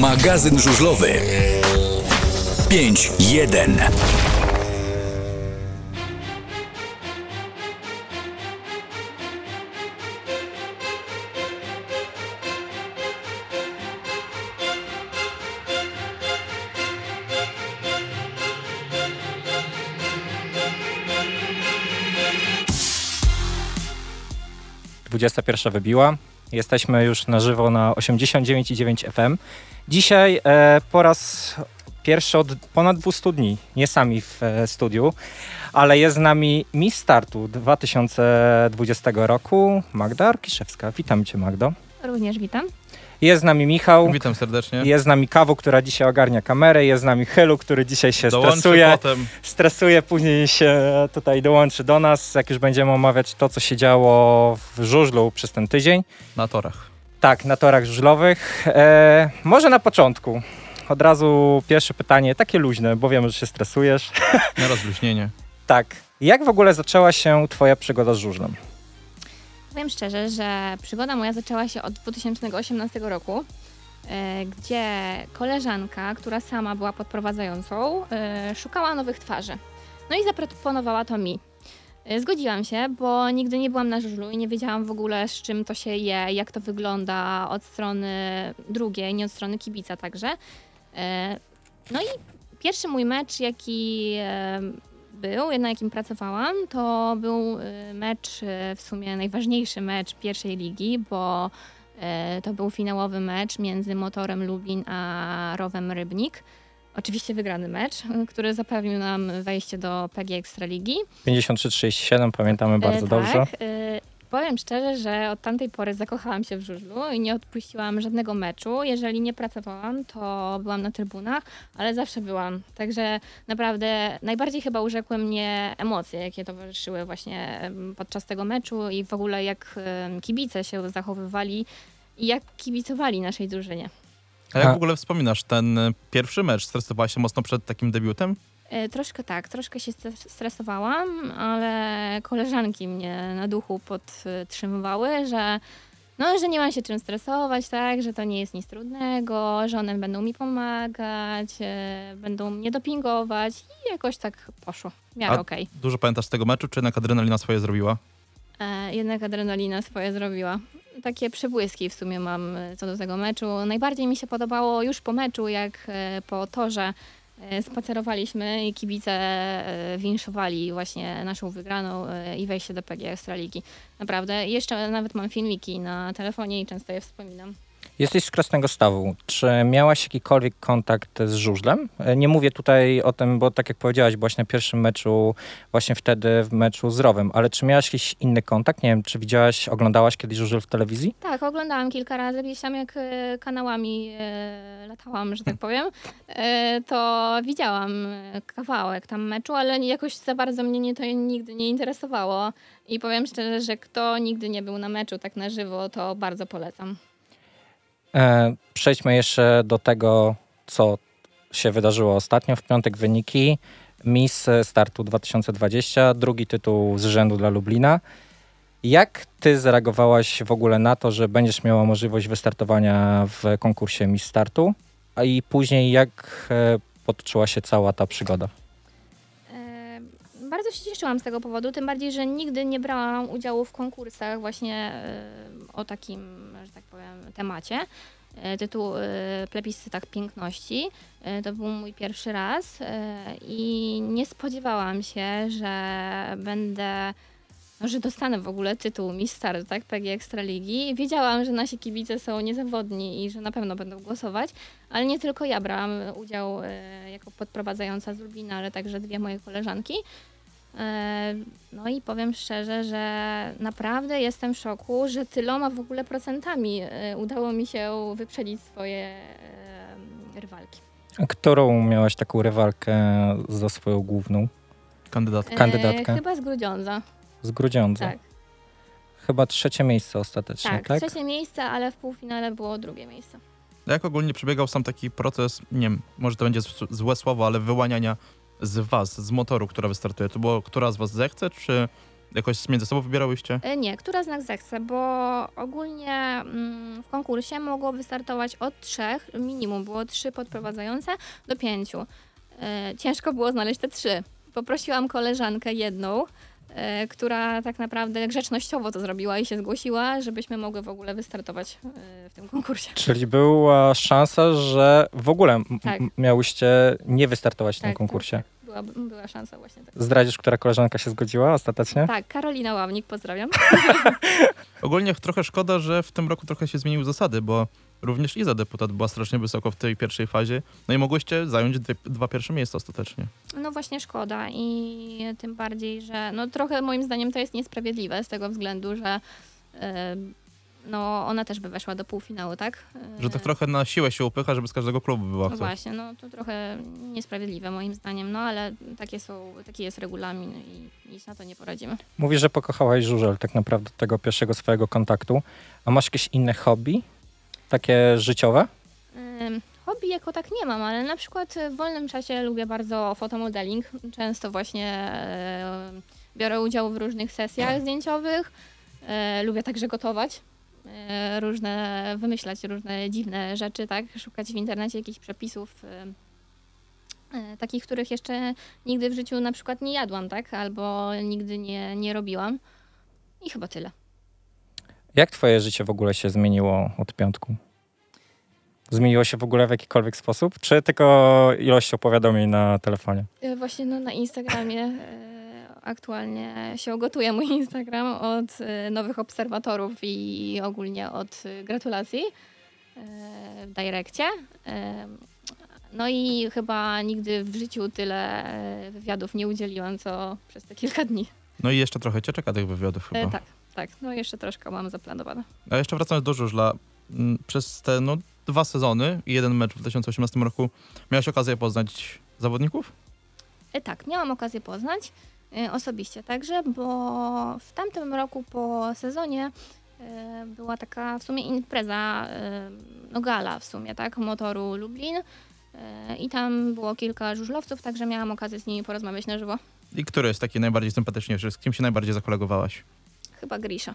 Magazyn żużlowy 5.1 21 wybiła. Jesteśmy już na żywo na 89,9 FM. Dzisiaj e, po raz pierwszy od ponad 200 dni, nie sami w e, studiu, ale jest z nami Miss Startu 2020 roku, Magda Arkiszewska. Witam Cię Magdo. Również witam. Jest z nami Michał, Witam serdecznie. jest z nami Kawu, która dzisiaj ogarnia kamerę, jest z nami Helu, który dzisiaj się Dołączę stresuje. potem. stresuje, później się tutaj dołączy do nas, jak już będziemy omawiać to, co się działo w żużlu przez ten tydzień. Na torach. Tak, na torach żużlowych. E, może na początku. Od razu pierwsze pytanie, takie luźne, bo wiem, że się stresujesz. Na rozluźnienie. tak, jak w ogóle zaczęła się twoja przygoda z żużlem? Powiem szczerze, że przygoda moja zaczęła się od 2018 roku, e, gdzie koleżanka, która sama była podprowadzającą, e, szukała nowych twarzy. No i zaproponowała to mi. E, Zgodziłam się, bo nigdy nie byłam na żużlu i nie wiedziałam w ogóle z czym to się je, jak to wygląda od strony drugiej, nie od strony kibica także. No i pierwszy mój mecz, jaki był, na jakim pracowałam, to był y, mecz, y, w sumie najważniejszy mecz pierwszej ligi, bo y, to był finałowy mecz między Motorem Lublin a Rowem Rybnik. Oczywiście wygrany mecz, który zapewnił nam wejście do PG Ekstraligi. 53-37, pamiętamy bardzo E, dobrze. Tak, y, powiem szczerze, że od tamtej pory zakochałam się w żużlu i nie odpuściłam żadnego meczu. Jeżeli nie pracowałam, to byłam na trybunach, ale zawsze byłam. Także naprawdę najbardziej chyba urzekły mnie emocje, jakie towarzyszyły właśnie podczas tego meczu i w ogóle jak kibice się zachowywali i jak kibicowali naszej drużynie. A jak w ogóle wspominasz ten y, pierwszy mecz? Stresowałaś się mocno przed takim debiutem? E, Troszkę tak, troszkę się stres- stresowałam, ale koleżanki mnie na duchu podtrzymywały, że, no, że nie mam się czym stresować, tak, że to nie jest nic trudnego, że one będą mi pomagać, e, będą mnie dopingować i jakoś tak poszło. W miarę A- okej. Dużo pamiętasz z tego meczu, czy jednak adrenalina swoje zrobiła? E, Jednak adrenalina swoje zrobiła. Takie przebłyski w sumie mam e, co do tego meczu. Najbardziej mi się podobało już po meczu, jak e, po torze spacerowaliśmy i kibice e, winszowali właśnie naszą wygraną e, i wejście do PG Ekstraligi. Naprawdę. Jeszcze nawet mam filmiki na telefonie i często je wspominam. Jesteś z Krasnego Stawu. Czy miałaś jakikolwiek kontakt z żużlem? E, Nie mówię tutaj o tym, bo tak jak powiedziałaś, byłaś na pierwszym meczu, właśnie wtedy w meczu z Rowem, ale czy miałaś jakiś inny kontakt? Nie wiem, czy widziałaś, oglądałaś kiedyś żużel w telewizji? Tak, oglądałam kilka razy, gdzieś tam jak e, kanałami e, latałam, że tak powiem, e, to widziałam kawałek tam meczu, ale jakoś za bardzo mnie nie, to nigdy nie interesowało. I powiem szczerze, że kto nigdy nie był na meczu tak na żywo, to bardzo polecam. E, Przejdźmy jeszcze do tego, co się wydarzyło ostatnio. W piątek wyniki Miss Startu 2020, drugi tytuł z rzędu dla Lublina. Jak ty zareagowałaś w ogóle na to, że będziesz miała możliwość wystartowania w konkursie Miss Startu? A i później jak e, potoczyła się cała ta przygoda? Bardzo się cieszyłam z tego powodu, tym bardziej, że nigdy nie brałam udziału w konkursach właśnie e, o takim, że tak powiem, temacie. E, Tytuł e, plebiscytach piękności. To był mój pierwszy raz i nie spodziewałam się, że będę, no, że dostanę w ogóle tytuł Miss tak, PG Ekstraligi. Wiedziałam, że nasi kibice są niezawodni i że na pewno będą głosować, ale nie tylko ja brałam udział jako podprowadzająca z Lublina, ale także dwie moje koleżanki. E, No i powiem szczerze, że naprawdę jestem w szoku, że tyloma w ogóle procentami e, udało mi się wyprzedzić swoje e, rywalki. Którą miałaś taką rywalkę za swoją główną? Kandydat. E, Kandydatka? Chyba z Grudziądza. Z Grudziądza. Tak, Chyba trzecie miejsce ostatecznie, tak, tak? Trzecie miejsce, ale w półfinale było drugie miejsce. Jak ogólnie przebiegał sam taki proces, nie wiem, może to będzie złe słowo, ale wyłaniania z was, z motoru, która wystartuje? To było, która z was zechce, czy Jakoś między sobą wybierałyście? E, Nie, która znak zechce, bo ogólnie mm, w konkursie mogło wystartować od trzech, minimum było trzy podprowadzające do pięciu. E, Ciężko było znaleźć te trzy. Poprosiłam koleżankę jedną, która tak naprawdę grzecznościowo to zrobiła i się zgłosiła, żebyśmy mogły w ogóle wystartować e, w tym konkursie. Czyli była szansa, że w ogóle Tak. miałyście nie wystartować w tym Tak, konkursie. Była, była szansa właśnie tak. Zdradzisz, która koleżanka się zgodziła ostatecznie? Tak, Karolina Ławnik, pozdrawiam. Ogólnie trochę szkoda, że w tym roku trochę się zmieniły zasady, bo również Iza Deputat była strasznie wysoko w tej pierwszej fazie. No i mogłyście zająć dwie, dwa pierwsze miejsca ostatecznie. No właśnie szkoda i tym bardziej, że no trochę moim zdaniem to jest niesprawiedliwe z tego względu, że e, no ona też by weszła do półfinału, tak? Że tak trochę na siłę się upycha, żeby z każdego klubu była No właśnie, no to trochę niesprawiedliwe moim zdaniem, no ale takie są, taki jest regulamin i nic na to nie poradzimy. Mówisz, że pokochałaś żużel tak naprawdę od tego pierwszego swojego kontaktu. A masz jakieś inne hobby? Takie życiowe? Hobby jako tak nie mam, ale na przykład w wolnym czasie lubię bardzo fotomodeling. Często właśnie e, biorę udział w różnych sesjach zdjęciowych. E, lubię także gotować. E, różne, wymyślać różne dziwne rzeczy, tak? Szukać w internecie jakichś przepisów. Takich, których jeszcze nigdy w życiu na przykład nie jadłam, tak? Albo nigdy nie, nie robiłam. I chyba tyle. Jak twoje życie w ogóle się zmieniło od piątku? Zmieniło się w ogóle w jakikolwiek sposób? Czy tylko ilością powiadomień na telefonie? E, Właśnie no, na Instagramie e, aktualnie się gotuje mój Instagram od e, nowych obserwatorów i ogólnie od gratulacji w Direkcie. No i chyba nigdy w życiu tyle wywiadów nie udzieliłam, co przez te kilka dni. No i jeszcze trochę cię czeka tych wywiadów chyba. Tak, tak. No jeszcze troszkę mam zaplanowane. A jeszcze wracając do żużla, m, przez te no, dwa sezony i jeden mecz w 2018 roku miałeś okazję poznać zawodników? E, tak, miałam okazję poznać e, osobiście także, bo w tamtym roku po sezonie e, była taka w sumie impreza, e, no gala w sumie, tak, motoru Lublin e, i tam było kilka żużlowców, także miałam okazję z nimi porozmawiać na żywo. I który jest taki najbardziej sympatyczniejszy? Z kim się najbardziej zakolegowałaś? Chyba Grisza.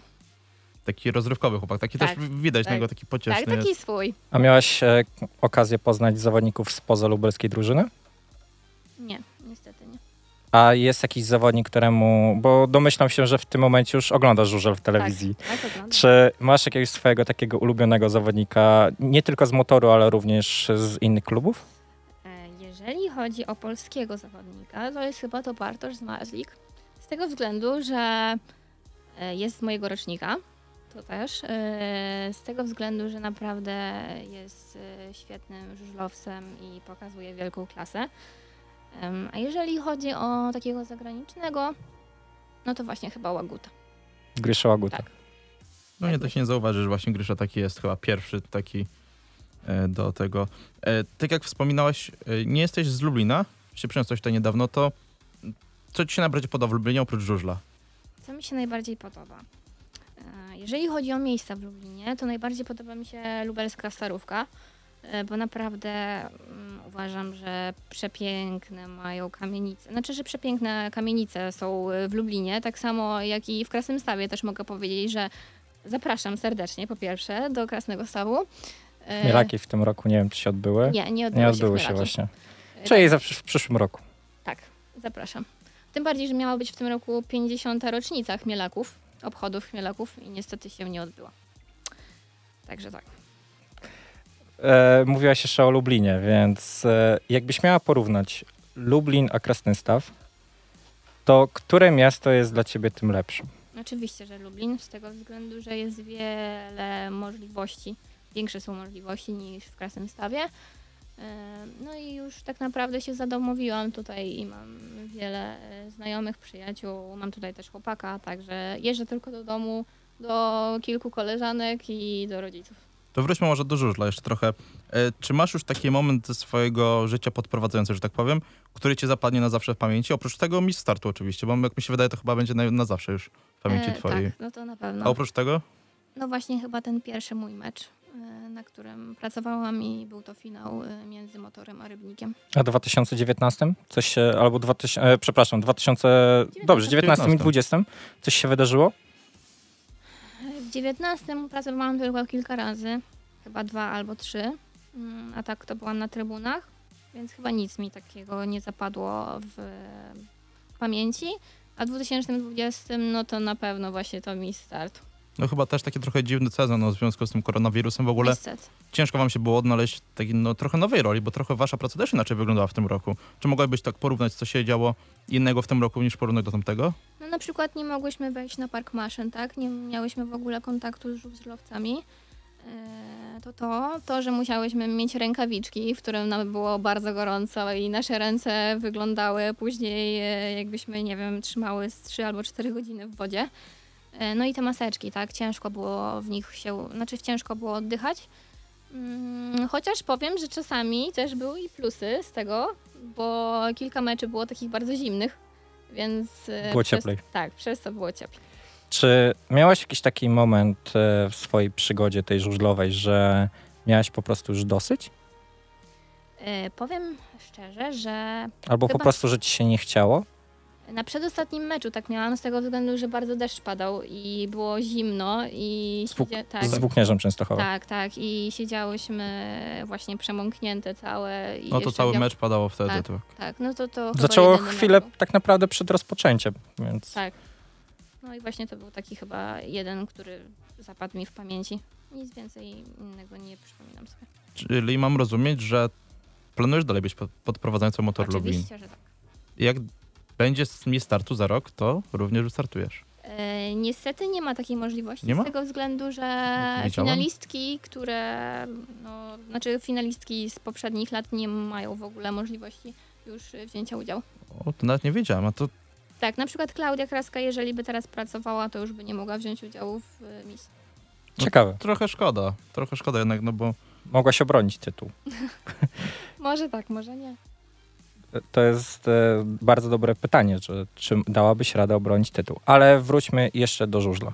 Taki rozrywkowy chłopak, taki Tak, też widać tak. na niego taki pocieszny Tak, taki jest. swój. A miałaś e, okazję poznać zawodników spoza lubelskiej drużyny? Nie, niestety nie. A jest jakiś zawodnik, któremu, bo domyślam się, że w tym momencie już oglądasz żużel w telewizji. Tak, tak oglądam. Czy masz jakiegoś swojego takiego ulubionego zawodnika, nie tylko z motoru, ale również z innych klubów? E, Jeżeli chodzi o polskiego zawodnika, to jest chyba to Bartosz Zmarzlik. Z tego względu, że jest z mojego rocznika, to też. e, Z tego względu, że naprawdę jest e, świetnym żużlowcem i pokazuje wielką klasę. A jeżeli chodzi o takiego zagranicznego, no to właśnie chyba Łaguta. Grysza Łaguta. Tak. No nie, to się nie zauważy, że właśnie Grysza taki jest chyba pierwszy taki e, do tego. E, tak jak wspominałaś, e, nie jesteś z Lublina, się przeniosłeś tutaj niedawno, to co ci się najbardziej podoba w Lublinie oprócz żużla? Co mi się najbardziej podoba? E, Jeżeli chodzi o miejsca w Lublinie, to najbardziej podoba mi się lubelska starówka, e, bo naprawdę mm, uważam, że przepiękne mają kamienice. Znaczy, że przepiękne kamienice są w Lublinie, tak samo jak i w Krasnym Stawie też mogę powiedzieć, że zapraszam serdecznie po pierwsze do Krasnego Stawu. E, Mielaki w tym roku, nie wiem, czy się odbyły. Nie, nie odbyły, Nie odbyły się, się Chmielaki. właśnie. Czyli za, w przyszłym roku. Tak, zapraszam. Tym bardziej, że miała być w tym roku 50. rocznica chmielaków, obchodów chmielaków i niestety się nie odbyła. Także tak. E, mówiłaś jeszcze o Lublinie, więc e, jakbyś miała porównać Lublin a Krasnystaw, to które miasto jest dla ciebie tym lepszym? Oczywiście, że Lublin, z tego względu, że jest wiele możliwości, większe są możliwości niż w Krasnym Stawie. No i już tak naprawdę się zadomowiłam tutaj i mam wiele e, znajomych, przyjaciół, mam tutaj też chłopaka, także jeżdżę tylko do domu, do kilku koleżanek i do rodziców. To wróćmy może do żużla jeszcze trochę. E, czy masz już taki moment ze swojego życia podprowadzający, że tak powiem, który cię zapadnie na zawsze w pamięci? Oprócz tego mistrz startu oczywiście, bo jak mi się wydaje, to chyba będzie na, na zawsze już w pamięci E, twojej. Tak, no to na pewno. A oprócz tego? No właśnie chyba ten pierwszy mój mecz na którym pracowałam i był to finał e, między motorem a rybnikiem. A w 2019? Coś się, albo 2000, e, przepraszam, 2000, dobrze, 19 i 20 coś się wydarzyło? W 19 pracowałam tylko kilka razy, chyba dwa albo trzy, Mm, a tak to byłam na trybunach, więc chyba nic mi takiego nie zapadło w pamięci. A w 2020 no to na pewno właśnie to mi start. No chyba też taki trochę dziwny sezon no, w związku z tym koronawirusem. W ogóle Niestety. ciężko wam się było odnaleźć takiej no, trochę nowej roli, bo trochę wasza praca też inaczej wyglądała w tym roku. Czy mogłabyś tak porównać, co się działo innego w tym roku niż porównać do tamtego? No na przykład nie mogłyśmy wejść na park maszyn, tak? Nie miałyśmy w ogóle kontaktu z żużlowcami. E, To to, to, że musiałyśmy mieć rękawiczki, w którym nam było bardzo gorąco i nasze ręce wyglądały później e, jakbyśmy, nie wiem, trzymały z 3 albo 4 godziny w wodzie. E, No i te maseczki, tak? Ciężko było w nich się, znaczy ciężko było oddychać. Mm, Chociaż powiem, że czasami też były i plusy z tego, bo kilka meczy było takich bardzo zimnych, więc... e, Było przez- cieplej. Tak, przez to było cieplej. Czy miałaś jakiś taki moment e, w swojej przygodzie tej żużlowej, że miałaś po prostu już dosyć? E, powiem szczerze, że Albo po Chyba- prostu, że ci się nie chciało? Na przedostatnim meczu tak miałam, z tego względu, że bardzo deszcz padał i było zimno i Z, Włók- siedzie- tak, z Włóknierzem Częstochowa. tak, tak i siedziałyśmy właśnie przemąknięte całe. I No to jeszcze cały mecz padało wtedy. Tak. To. Tak, no to to chyba Zaczęło jedyny chwilę mecz był. tak naprawdę przed rozpoczęciem, więc Tak. No i właśnie to był taki chyba jeden, który zapadł mi w pamięci. Nic więcej innego nie przypominam sobie. Czyli mam rozumieć, że planujesz dalej być pod, podprowadzającą motor Lublin. Oczywiście, że tak. Jak będzie z mi startu za rok, to również wystartujesz. E, niestety nie ma takiej możliwości Nie ma? z tego względu, że Wiedziałem. finalistki, które, no, znaczy finalistki z poprzednich lat nie mają w ogóle możliwości już e, wzięcia udziału. O, to nawet nie wiedziałem, a to Tak, na przykład Klaudia Kraska, jeżeli by teraz pracowała, to już by nie mogła wziąć udziału w e, Miss. ciekawe. trochę szkoda. Trochę szkoda jednak, no bo Mogłaś obronić tytuł. Może tak, może nie. To jest e, bardzo dobre pytanie, że, czy dałabyś radę obronić tytuł. Ale wróćmy jeszcze do żużla.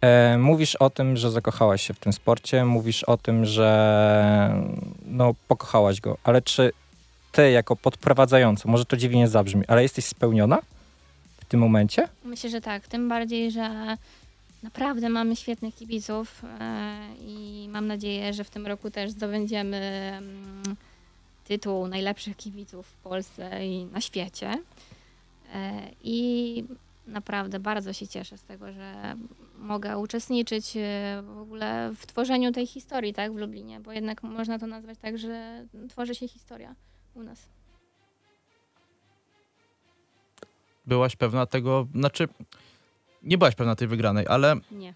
E, mówisz o tym, że zakochałaś się w tym sporcie, mówisz o tym, że no, pokochałaś go, ale czy ty jako podprowadzająca, może to dziwnie zabrzmi, ale jesteś spełniona w tym momencie? Myślę, że tak. Tym bardziej, że naprawdę mamy świetnych kibiców e, i mam nadzieję, że w tym roku też zdobędziemy mm, tytuł najlepszych kibiców w Polsce i na świecie. E, I naprawdę bardzo się cieszę z tego, że mogę uczestniczyć e, w ogóle w tworzeniu tej historii tak, w Lublinie, bo jednak można to nazwać tak, że tworzy się historia u nas. byłaś pewna tego, znaczy nie byłaś pewna tej wygranej, ale Nie.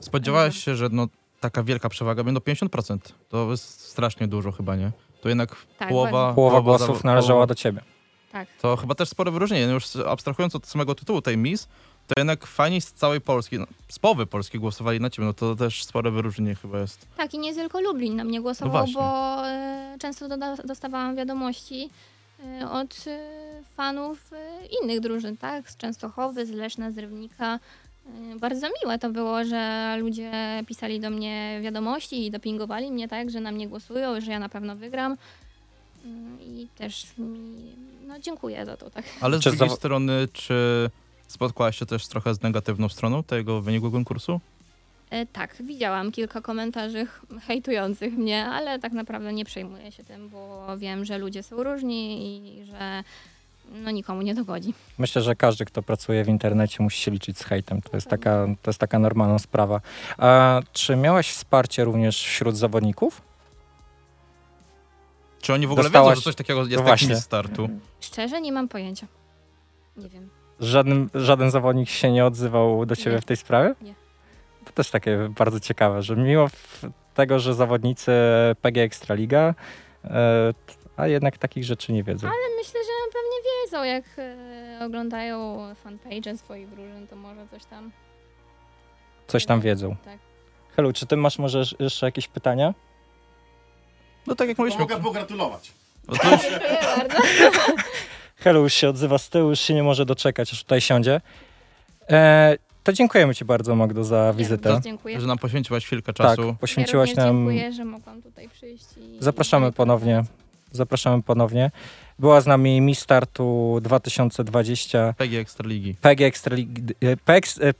spodziewałaś się, że no, taka wielka przewaga będzie no 50%. To jest strasznie dużo chyba, nie? To jednak Tak, połowa... Połowa głosów zawo- należała połowa- do ciebie. Tak. To chyba też spore wyróżnienie. No już abstrahując od samego tytułu tej Miss, to jednak fani z całej Polski, no, z połowy Polski głosowali na ciebie, no to też spore wyróżnienie chyba jest. Tak, i nie tylko Lublin na mnie No głosował, właśnie. bo e, często doda- dostawałam wiadomości e, od e, fanów innych drużyn, tak? Z Częstochowy, z Leszna, z Rybnika. E, bardzo miłe to było, że ludzie pisali do mnie wiadomości i dopingowali mnie, tak? Że na mnie głosują, że ja na pewno wygram. Mm, I też mi, no dziękuję za to, tak. Ale z Czy drugiej strony, czy spotkałaś się też trochę z negatywną stroną tego wyniku konkursu? E, Tak, widziałam kilka komentarzy ch- hejtujących mnie, ale tak naprawdę nie przejmuję się tym, bo wiem, że ludzie są różni i że no nikomu nie dogodzi. Myślę, że każdy, kto pracuje w internecie, musi się liczyć z hejtem. To jest taka, to jest taka normalna sprawa. A czy miałaś wsparcie również wśród zawodników? Czy oni w ogóle Dostałaś- wiedzą, że coś takiego jest No takim właśnie. Miss startu? Szczerze nie mam pojęcia. Nie wiem. Żaden, żaden zawodnik się nie odzywał do ciebie Nie. w tej sprawie? Nie. To też takie bardzo ciekawe, że mimo w- tego, że zawodnicy PG Ekstraliga, e, a jednak takich rzeczy nie wiedzą. Ale myślę, że wiedzą, jak e, oglądają fanpage swoich drużyn, to może coś tam. Coś tam wiedzą. Tak. Helu, czy ty masz może jeszcze jakieś pytania? No tak jak mówiliśmy. Mogę pogratulować. No to już, Dziękuję bardzo. Helu już się odzywa z tyłu, już się nie może doczekać, aż tutaj siądzie. E, To dziękujemy Ci bardzo, Magdo, za wizytę. również dziękuję. Że nam poświęciłaś chwilkę Tak, czasu. poświęciłaś ja również nam. dziękuję, że mogłam tutaj przyjść. I Zapraszamy i ponownie. Zapraszamy ponownie. Była z nami Miss Startu 2020 PG Ekstraligi. PG Ekstraligi, e,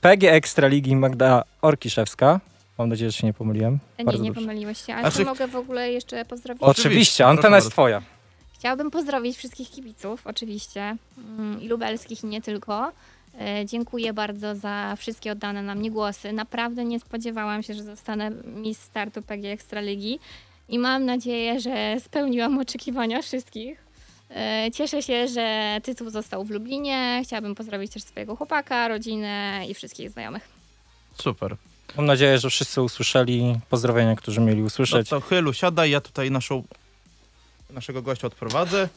PG, e, Ekstraligi Magda Orkiszewska. Mam nadzieję, że się nie pomyliłem. Nie, Bardzo nie dobrze. pomyliłeś się, ale Znaczy- czy mogę w ogóle jeszcze pozdrowić? Oczywiście, antena jest bardzo. Twoja. Chciałabym pozdrowić wszystkich kibiców, oczywiście, mm, i lubelskich, i nie tylko. E, Dziękuję bardzo za wszystkie oddane na mnie głosy. Naprawdę nie spodziewałam się, że zostanę Miss Startu PG Ekstraligi i mam nadzieję, że spełniłam oczekiwania wszystkich. E, Cieszę się, że tytuł został w Lublinie. Chciałabym pozdrowić też swojego chłopaka, rodzinę i wszystkich znajomych. Super. Mam nadzieję, że wszyscy usłyszeli pozdrowienia, którzy mieli No usłyszeć. to Chylu, siadaj, ja tutaj naszą, naszego gościa odprowadzę,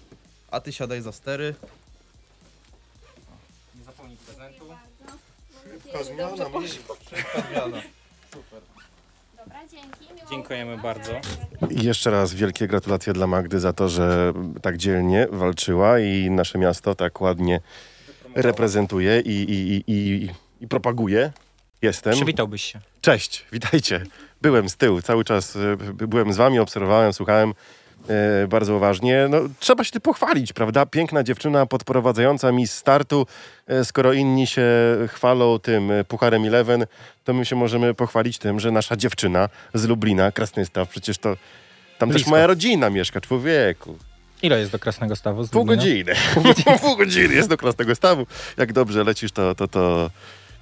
a ty siadaj za stery. Nie zapomnij prezentu. Dobra, dzięki. Miło Dziękujemy bardzo. I jeszcze raz wielkie gratulacje dla Magdy za to, że tak dzielnie walczyła i nasze miasto tak ładnie reprezentuje i, i, i, i, i propaguje. Jestem. Przywitałbyś się. Cześć, witajcie. Byłem z tyłu, cały czas e, by- byłem z wami, obserwowałem, słuchałem e, bardzo uważnie. No, trzeba się ty pochwalić, prawda? Piękna dziewczyna podprowadzająca mi z startu. E, skoro inni się chwalą tym e, Pucharem Eleven, to my się możemy pochwalić tym, że nasza dziewczyna z Lublina, Krasnystaw, przecież to tam też Blisko. moja rodzina mieszka, człowieku. Ile jest do Krasnego Stawu? z Pół godziny. Pół godziny jest do Krasnego Stawu. Jak dobrze lecisz, to, to, to,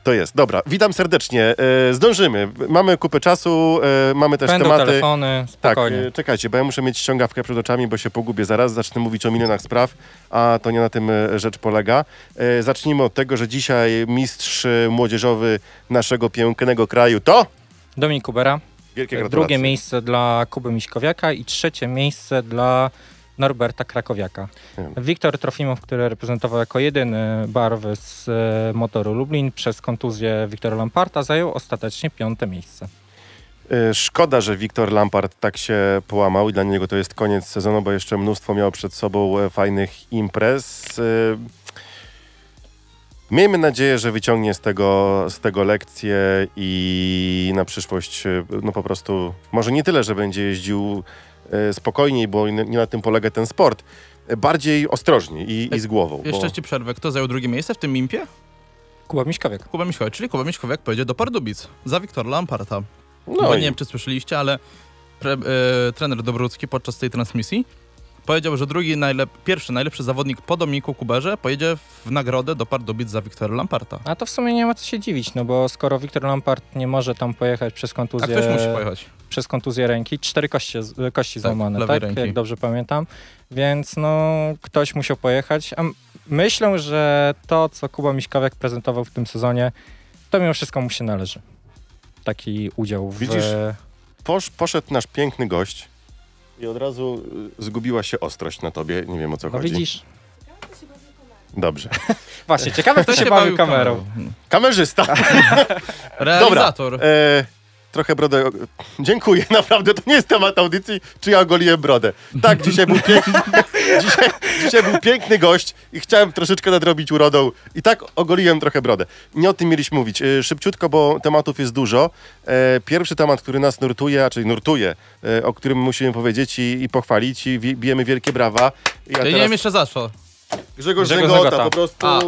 to jest. Dobra, witam serdecznie. E, zdążymy. Mamy kupę czasu, e, mamy też Będą tematy. telefony, Tak, spokojnie. e, czekajcie, bo ja muszę mieć ściągawkę przed oczami, bo się pogubię zaraz. Zacznę mówić o milionach spraw, a to nie na tym rzecz polega. Zacznijmy od tego, że dzisiaj mistrz młodzieżowy naszego pięknego kraju to... Dominik Kubera. Wielkie gratulacje. Drugie miejsce dla Kuby Miśkowiaka i trzecie miejsce dla Norberta Krakowiaka. Wiktor Trofimow, który reprezentował jako jedyny barwy z e, motoru Lublin przez kontuzję Wiktora Lamparta, zajął ostatecznie piąte miejsce. E, Szkoda, że Wiktor Lampard tak się połamał i dla niego to jest koniec sezonu, bo jeszcze mnóstwo miał przed sobą e, fajnych imprez. Miejmy nadzieję, że wyciągnie z tego, z tego lekcję i na przyszłość, no po prostu, może nie tyle, że będzie jeździł spokojniej, bo nie na tym polega ten sport, e, bardziej ostrożnie i, i z głową. Jeszcze bo... ci przerwę. Kto zajął drugie miejsce w tym impie? Kuba Miśkowiak. Kuba Miśkowiak, czyli Kuba Miśkowiak pojedzie do Pardubic za Wiktora Lamparta. No bo i- nie wiem, czy słyszeliście, ale pre, e, trener Dobrucki podczas tej transmisji powiedział, że drugi najlep, pierwszy najlepszy zawodnik po Dominiku Kuberze pojedzie w nagrodę do Pardubic za Wiktora Lamparta. A to w sumie nie ma co się dziwić, no bo skoro Wiktor Lampart nie może tam pojechać przez A kontuzję, ktoś musi pojechać. Przez kontuzję ręki, cztery kości, kości Tak, złamane, tak? ręki. Jak dobrze pamiętam. Więc no, ktoś musiał pojechać. A myślę, że to, co Kuba Miśkowiak prezentował w tym sezonie, to mimo wszystko mu się należy. Taki udział w... Widzisz? Posz, poszedł nasz piękny gość i od razu y, zgubiła się ostrość na tobie. Nie wiem o co No chodzi. widzisz? Dobrze. Właśnie, ciekawe kto się bawił kamerą. Kamerzysta. Realizator. E, trochę brodę. Dziękuję, naprawdę. To nie jest temat audycji, czy ja ogoliłem brodę. Tak, dzisiaj był piękny, dzisiaj, dzisiaj był piękny gość i chciałem troszeczkę nadrobić urodą i tak ogoliłem trochę brodę. Nie o tym mieliśmy mówić. E, szybciutko, bo tematów jest dużo. E, pierwszy temat, który nas nurtuje, a czyli nurtuje, e, o którym musimy powiedzieć i, i pochwalić i wi- bijemy wielkie brawa. Ja nie wiem jeszcze za co. Grzegorz, Grzegorz Zęgota. po prostu... A.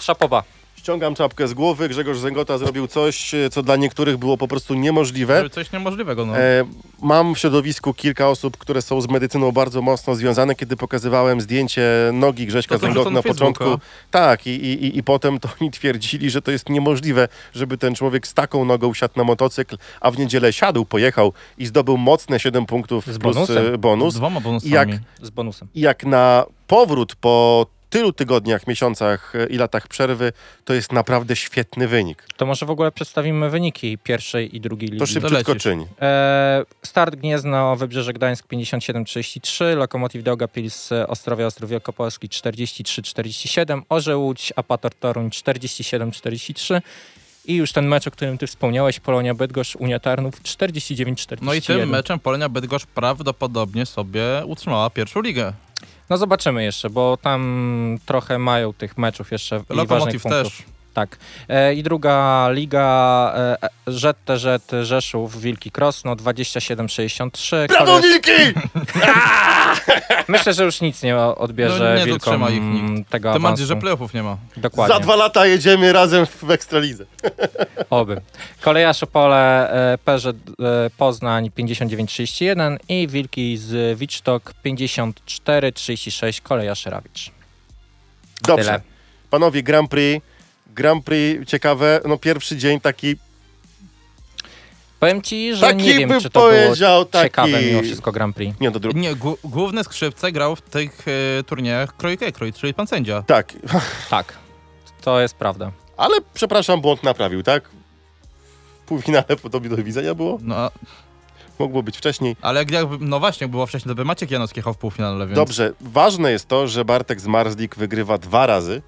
Szapoba. Ściągam czapkę z głowy. Grzegorz Zęgota zrobił coś, e, co dla niektórych było po prostu niemożliwe. Coś niemożliwego, no. E, mam w środowisku kilka osób, które są z medycyną bardzo mocno związane. Kiedy pokazywałem zdjęcie nogi Grześka Zęgoty na na początku. Tak, i, i, i- i potem to oni twierdzili, że to jest niemożliwe, żeby ten człowiek z taką nogą siadł na motocykl, a w niedzielę siadł, pojechał i zdobył mocne 7 punktów Z plus bonusem. e, bonus. Dwoma bonusami. jak- Z bonusem. I jak na powrót po tylu tygodniach, miesiącach e, i latach przerwy, to jest naprawdę świetny wynik. To może w ogóle przedstawimy wyniki pierwszej i drugiej ligi. To szybciutko czyń. E, start Gniezno, Wybrzeże Gdańsk 57-33, Lokomotiv Daugavpils Ostrowia Ostrów Wielkopolski 43-47, Orzeł Łódź, Apator Toruń 47-43 i już ten mecz, o którym ty wspomniałeś, Polonia Bydgoszcz, Unia Tarnów 49-41. No i tym meczem Polenia Bydgoszcz prawdopodobnie sobie utrzymała pierwszą ligę. No zobaczymy jeszcze, bo tam trochę mają tych meczów jeszcze i ważnych Lokomotiv punktów. też. Tak. E, I druga liga e, e, ZTZ Rzeszów Wilki Krosno 27-63. Brawo, Koleś- Wilki! Myślę, że już nic nie odbierze No nie Wilkom ich nikt. tego Tym bardziej, że playoffów nie ma. Dokładnie. Za dwa lata jedziemy razem w Ekstralidze. Oby. Kolejarz Opole, e, Peugeot e, Poznań 59-31 i Wilki z Wicztok 54-36 Kolejarz Rawicz. Dobrze. Tyle. Panowie, Grand Prix. Grand Prix ciekawe. No pierwszy dzień taki, Powiem ci, że taki nie wiem, czy to było taki... ciekawe mimo wszystko Grand Prix. Nie, to drugi. Nie, główne skrzypce grał w tych e, turniejach Kroj Kekroj, czyli pan sędzia. Tak, Tak, to jest prawda. ale przepraszam, błąd naprawił, tak? W półfinale podobnie do widzenia było. No, Mogło być wcześniej. ale jak, jakby, no właśnie, było wcześniej, to by Maciek Janowski jechał w półfinale, więc... Dobrze, ważne jest to, że Bartek z Marslik wygrywa dwa razy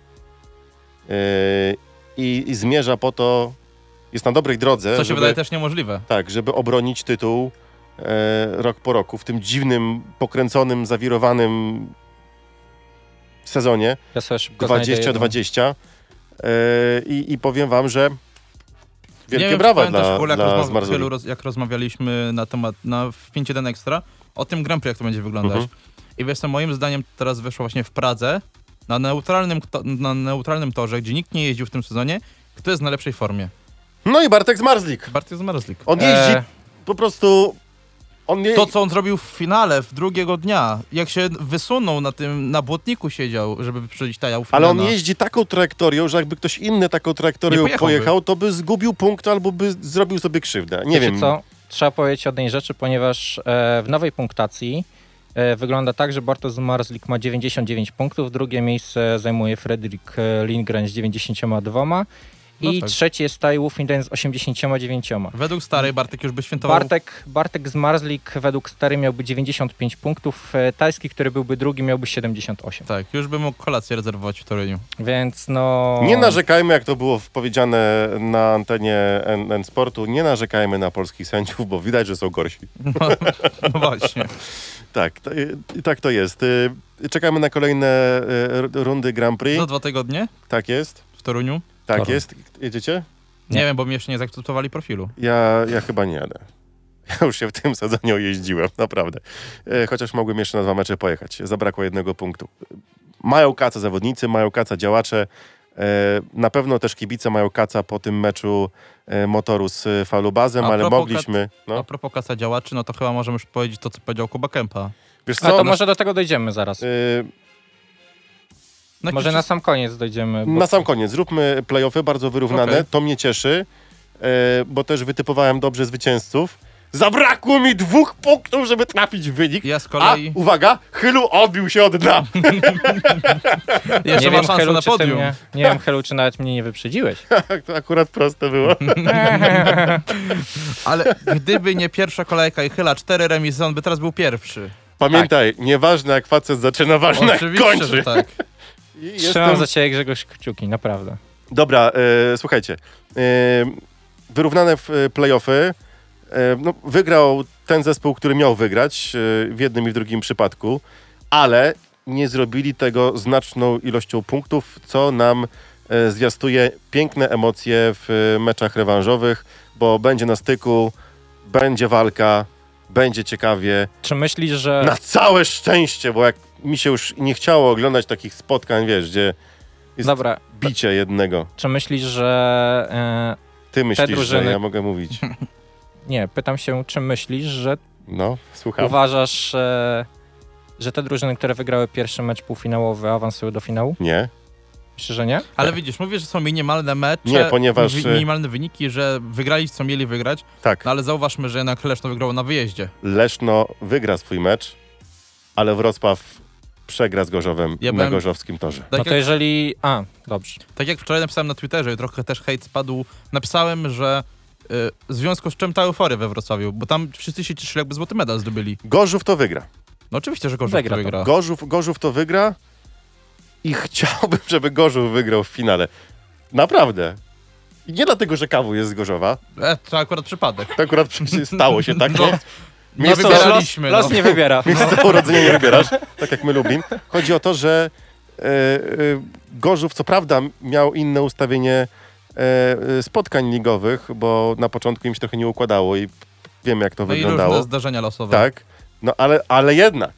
i, i zmierza po to, jest na dobrej drodze, Co się żeby, wydaje też niemożliwe. tak, żeby obronić tytuł e, rok po roku w tym dziwnym, pokręconym, zawirowanym sezonie Ja sobie szybko znajdę jedną. 2020 e, i, i powiem wam, że wielkie nie wiem, brawa dla, Hul, jak, dla rozma- roz, jak rozmawialiśmy na temat, na, w 5.1 Extra, o tym Grand Prix, jak to będzie wyglądać. Mhm. I wiesz co, moim zdaniem teraz wyszło właśnie w Pradze, na neutralnym, na neutralnym torze, gdzie nikt nie jeździł w tym sezonie, kto jest w najlepszej formie. No i Bartek Zmarzlik. Bartek Zmarzlik. On jeździ E, po prostu... On je... To, co on zrobił w finale, w drugiego dnia, jak się wysunął na tym, na błotniku siedział, żeby wyprzedzić Taja Ale on jeździ taką trajektorią, że jakby ktoś inny taką trajektorią pojechał, to by zgubił punkt albo by zrobił sobie krzywdę. Nie wiecie wiem. co? Trzeba powiedzieć o jednej rzeczy, ponieważ e, w nowej punktacji wygląda tak, że Bartosz Marslik ma 99 punktów, drugie miejsce zajmuje Fredrik e, Lindgren z 92 No i tak. trzeci jest Tai Wufinden z 89. Według starej Bartek już by świętował... Bartek, Bartek z Marslik według stary miałby 95 punktów, e, tajski, który byłby drugi miałby 78. Tak, już by mógł kolację rezerwować w Toruniu. Więc no... Nie narzekajmy, jak to było powiedziane na antenie N, N Sportu, nie narzekajmy na polskich sędziów, bo widać, że są gorsi. No, no właśnie. Tak, to, i tak to jest. Y, Czekamy na kolejne y, rundy Grand Prix. Za dwa tygodnie Tak jest, w Toruniu. Tak Toruń. jest. Jedziecie? Nie, Nie. wiem, bo mi jeszcze nie zaakceptowali profilu. Ja, ja chyba nie jadę. Ja już się w tym sezonie jeździłem, naprawdę. E, Chociaż mogłem jeszcze na dwa mecze pojechać. Zabrakło jednego punktu. Mają kaca zawodnicy, mają kaca działacze. E, Na pewno też kibice mają kaca po tym meczu e, motoru z falubazem, A ale mogliśmy... A No, propos kasa działaczy, no to chyba możemy już powiedzieć to, co powiedział Kuba Kępa. wiesz A co? to może do tego dojdziemy zaraz. E, No, Może na sam koniec dojdziemy. bo- Na sam koniec, zróbmy playoffy bardzo wyrównane. Okej. To mnie cieszy, e, bo też wytypowałem dobrze zwycięzców. Zabrakło mi dwóch punktów, żeby trafić w wynik. Ja z A, kolei uwaga, Chylu odbił się od dna. jeszcze nie ma wiem, szansę Helu, na czy ty podium. mnie, nie wiem, Helu, czy nawet mnie nie wyprzedziłeś. Tak, to akurat proste było. Ale gdyby nie pierwsza kolejka i chyla cztery remisy, on by teraz był pierwszy. Pamiętaj, nieważne jak facet zaczyna, ważne jak Oczywiście, kończy. że tak. Trzymam Jestem... za ciebie Grzegorz kciuki, naprawdę. Dobra, e, słuchajcie. E, wyrównane w e, playoffy. E, no, wygrał ten zespół, który miał wygrać e, w jednym i w drugim przypadku, ale nie zrobili tego znaczną ilością punktów, co nam e, zwiastuje piękne emocje w meczach rewanżowych, bo będzie na styku, będzie walka, będzie ciekawie. Czy myślisz, że... Na całe szczęście, bo jak mi się już nie chciało oglądać takich spotkań, wiesz, gdzie jest Dobra, bicie jednego. czy myślisz, że... Ty myślisz, drużyny- że ja mogę mówić. Nie, pytam się, czy myślisz, że No, słucham. uważasz, e, że te drużyny, które wygrały pierwszy mecz półfinałowy, awansują do finału? Nie. Myślę, że nie? Ale widzisz, mówisz, że są minimalne mecze, Nie, ponieważ, wi- e- minimalne wyniki, że wygrali co mieli wygrać, Tak, no ale zauważmy, że jednak Leszno wygrało na wyjeździe. Leszno wygra swój mecz, ale Wrocław przegra z Gorzowem Ja na byłem- gorzowskim torze. Tak, no to jak, jeżeli... A, dobrze. tak jak wczoraj napisałem na Twitterze i trochę też hejt spadł, napisałem, że y, w związku z czym ta euforia we Wrocławiu, bo tam wszyscy się cieszyli, jakby złoty medal zdobyli. Gorzów to wygra. No oczywiście, że Gorzów Wygra to to. wygra. Gorzów, Gorzów to wygra i chciałbym, żeby Gorzów wygrał w finale. Naprawdę. I nie dlatego, że Kawu jest z Gorzowa. E, to akurat przypadek. To akurat stało się tak, No. Nie? Nie No cóż, wybieraliśmy, Los, no. los nie wybiera. Miejsce urodzenia nie wybierasz, tak jak my lubimy. Chodzi o to, że e, e, Gorzów co prawda miał inne ustawienie e, e, spotkań ligowych, bo na początku im się trochę nie układało i wiemy jak to No i wyglądało. różne zdarzenia losowe. Tak, no ale, ale jednak,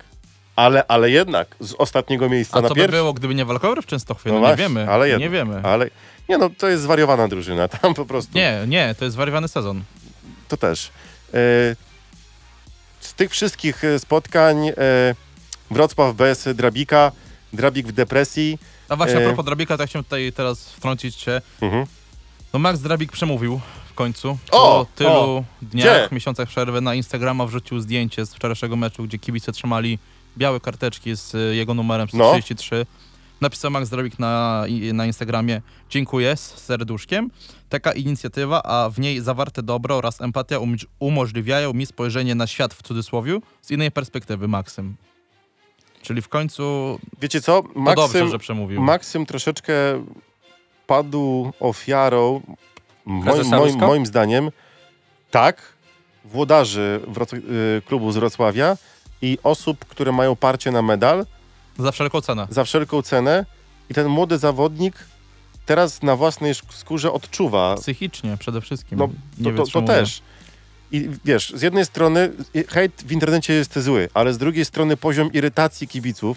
ale, ale jednak z ostatniego miejsca A na co by było, gdyby nie Walkover w Częstochowie? No No, nie właśnie, wiemy. ale jednak, nie wiemy. Ale nie no, to jest zwariowana drużyna, tam po prostu. Nie, nie, to jest zwariowany sezon. To też. Z tych wszystkich e, spotkań e, Wrocław bez Drabika, Drabik w depresji. A właśnie E. a propos Drabika, to ja chciałem tutaj teraz wtrącić się. Mhm. No Max Drabik przemówił w końcu. O, po tylu o, dniach, gdzie? miesiącach przerwy na Instagrama wrzucił zdjęcie z wczorajszego meczu, gdzie kibice trzymali białe karteczki z jego numerem No. 133. Napisał Max Drabik na, na Instagramie dziękuję z serduszkiem. Taka inicjatywa, a w niej zawarte dobro oraz empatia umoż- umożliwiają mi spojrzenie na świat w cudzysłowie z innej perspektywy, Maksym. Czyli w końcu Wiecie co? to Maksym, dobrze, że przemówił. Maksym troszeczkę padł ofiarą, moim, moim, moim zdaniem, tak, włodarzy Wroc- y, klubu z Wrocławia i osób, które mają parcie na medal Za wszelką cenę. za wszelką cenę i ten młody zawodnik teraz na własnej skórze odczuwa Psychicznie przede wszystkim. No, to, to, to też. I wiesz, z jednej strony hejt w internecie jest zły, ale z drugiej strony poziom irytacji kibiców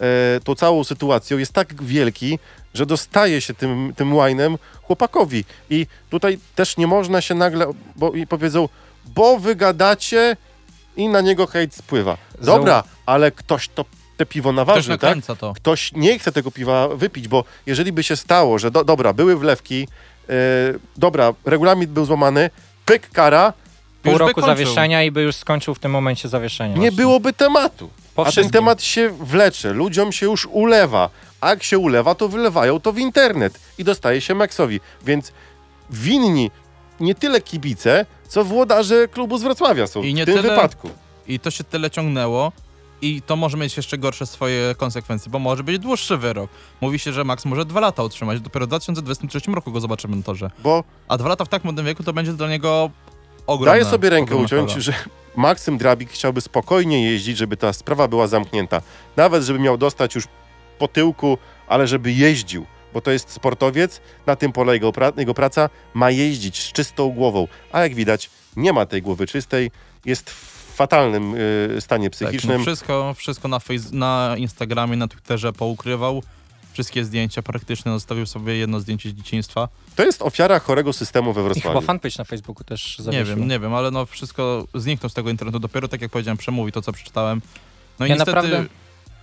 e, tą całą sytuacją jest tak wielki, że dostaje się tym, tym łajnem chłopakowi. I tutaj też nie można się nagle, bo i powiedzą, bo wygadacie i na niego hejt spływa. Dobra, ale ktoś to te piwo Ktoś naważy, tak? to. ktoś nie chce tego piwa wypić, bo jeżeli by się stało, że do, dobra, były wlewki, e, dobra, regulamin był złamany, pyk kara, Pół roku zawieszenia i by już skończył w tym momencie zawieszenie. nie właśnie. byłoby tematu. Po A ten wszystkim. temat się wlecze, ludziom się już ulewa. A jak się ulewa, to wylewają to w internet i dostaje się Maxowi. Więc winni nie tyle kibice, co włodarze klubu z Wrocławia są I w nie tym tyle- wypadku. I to się tyle ciągnęło. I to może mieć jeszcze gorsze swoje konsekwencje, bo może być dłuższy wyrok. Mówi się, że Max może dwa lata otrzymać. Dopiero w 2023 roku go zobaczymy na torze. Bo A dwa lata w tak młodym wieku to będzie dla niego ogromne. daję sobie rękę uciąć, fala. że Maksym Drabik chciałby spokojnie jeździć, żeby ta sprawa była zamknięta. Nawet żeby miał dostać już po tyłku, ale żeby jeździł. Bo to jest sportowiec, na tym polega jego, pra- jego praca, ma jeździć z czystą głową. A jak widać, nie ma tej głowy czystej, jest w fatalnym y, stanie Tak, no psychicznym. wszystko, wszystko na, face, na Instagramie, na Twitterze poukrywał. Wszystkie zdjęcia praktycznie zostawił sobie jedno zdjęcie z dzieciństwa. To jest ofiara chorego systemu we I chyba Wrocławiu. fanpage na Facebooku też Nie zawiesił. wiem, nie wiem, ale no wszystko zniknął z tego internetu. Dopiero tak jak powiedziałem, przemówi to, co przeczytałem. No i Ja niestety naprawdę-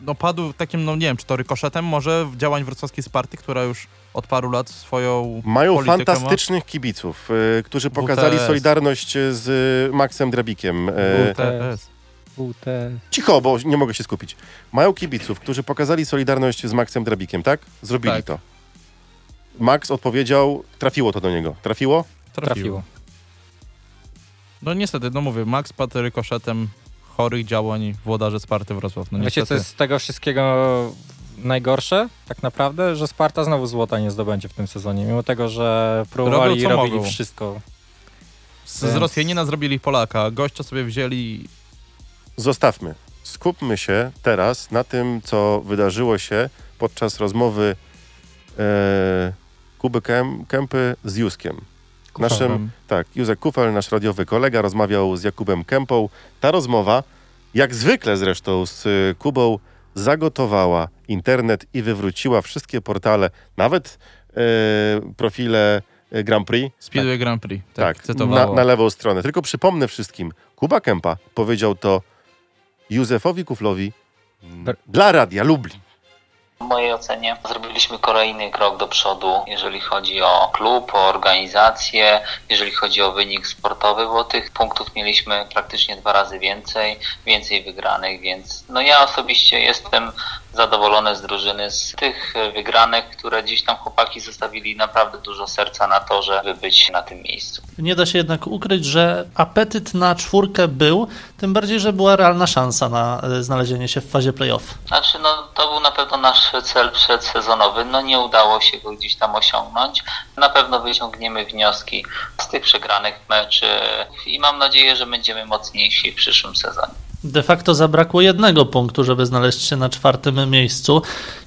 no padł takim, no nie wiem, czy to rykoszetem może w działań wrocławskiej Sparty, która już od paru lat swoją Mają fantastycznych kibiców, y, którzy pokazali WTS. solidarność z y, Maxem Drabikiem. ma. Y, WTS. WT. Cicho, bo nie mogę się skupić. Mają kibiców, którzy pokazali solidarność z Maxem Drabikiem, tak? Zrobili Tak. to. Max odpowiedział, trafiło to do niego. Trafiło? Trafiło. Trafiło. No niestety, no mówię, Max padł rykoszetem chorych działań włodarze Sparty Wrocław. No Wiecie, co jest z tego wszystkiego najgorsze? Tak naprawdę, że Sparta znowu złota nie zdobędzie w tym sezonie, mimo tego, że próbowali i robili mogą. wszystko. Z, z Więc- Rosjanina zrobili Polaka, gościa sobie wzięli Zostawmy. Skupmy się teraz na tym, co wydarzyło się podczas rozmowy e, Kuby Kępy z Juskiem. Naszym, Kufalem. tak, Józek Kufel, nasz radiowy kolega, rozmawiał z Jakubem Kępą. Ta rozmowa, jak zwykle zresztą z y, Kubą, zagotowała internet i wywróciła wszystkie portale, nawet e, profile e, Grand Prix. Speedway Grand Prix. Tak, Tak, na, na lewą stronę. Tylko przypomnę wszystkim, Kuba Kępa powiedział to Józefowi Kuflowi Ber- dla Radia Lublin. W mojej ocenie zrobiliśmy kolejny krok do przodu, jeżeli chodzi o klub, o organizację, jeżeli chodzi o wynik sportowy, bo tych punktów mieliśmy praktycznie dwa razy więcej, więcej wygranych, więc no ja osobiście jestem zadowolony z drużyny, z tych e, wygranych, które gdzieś tam chłopaki zostawili naprawdę dużo serca na to, żeby być na tym miejscu. Nie da się jednak ukryć, że apetyt na czwórkę był, tym bardziej, że była realna szansa na e, znalezienie się w fazie playoff. Znaczy, no to był na pewno nasz cel przedsezonowy. No nie udało się go gdzieś tam osiągnąć. Na pewno wyciągniemy wnioski z tych przegranych meczy i mam nadzieję, że będziemy mocniejsi w przyszłym sezonie. De facto zabrakło jednego punktu, żeby znaleźć się na czwartym miejscu.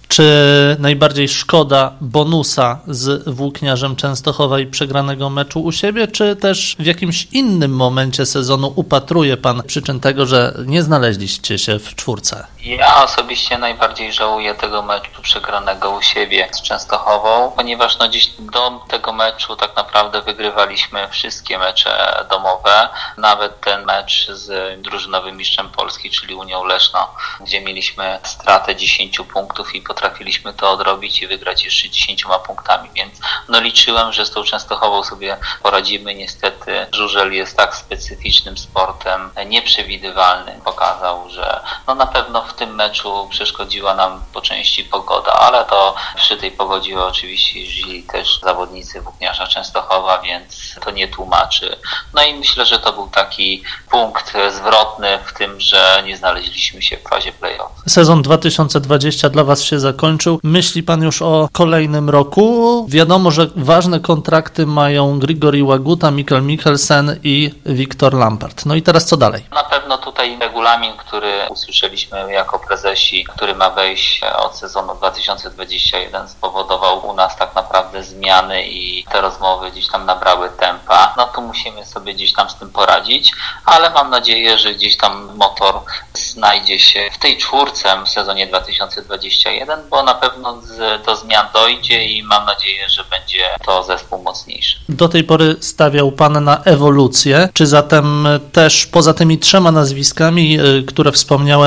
Czy najbardziej szkoda bonusa z włókniarzem Częstochowa i przegranego meczu u siebie, czy też w jakimś innym momencie sezonu upatruje pan przyczyn tego, że nie znaleźliście się w czwórce? Ja osobiście najbardziej żałuję tego meczu przegranego u siebie z Częstochową, ponieważ no dziś do tego meczu tak naprawdę wygrywaliśmy wszystkie mecze domowe, nawet ten mecz z drużynowym mistrzem Polski, czyli Unią Leszno, gdzie mieliśmy stratę 10 punktów i potrafiliśmy to odrobić i wygrać jeszcze 10 punktami, więc no liczyłem, że z tą Częstochową sobie poradzimy. Niestety żużel jest tak specyficznym sportem, nieprzewidywalnym. Pokazał, że no na pewno w tym meczu przeszkodziła nam po części pogoda, ale to przy tej pogodzie oczywiście jeździli też zawodnicy Włókniarza Częstochowa, więc to nie tłumaczy. No i myślę, że to był taki punkt zwrotny w tym, że nie znaleźliśmy się w fazie playoff. Sezon 2020 dla Was się zakończył. Myśli Pan już o kolejnym roku? Wiadomo, że ważne kontrakty mają Grigori Łaguta, Mikkel Mikkelsen i Wiktor Lampard. No i teraz co dalej? Na pewno tutaj regulamin, który usłyszeliśmy jako prezesi, który ma wejść od sezonu 2021 spowodował u nas tak naprawdę zmiany i te rozmowy gdzieś tam nabrały tempa. No to musimy sobie gdzieś tam z tym poradzić, ale mam nadzieję, że gdzieś tam motor znajdzie się w tej czwórce w sezonie 2021, bo na pewno do zmian dojdzie i mam nadzieję, że będzie to zespół mocniejszy. Do tej pory stawiał Pan na ewolucję. Czy zatem też poza tymi trzema nazwiskami, y, które wspomniałem,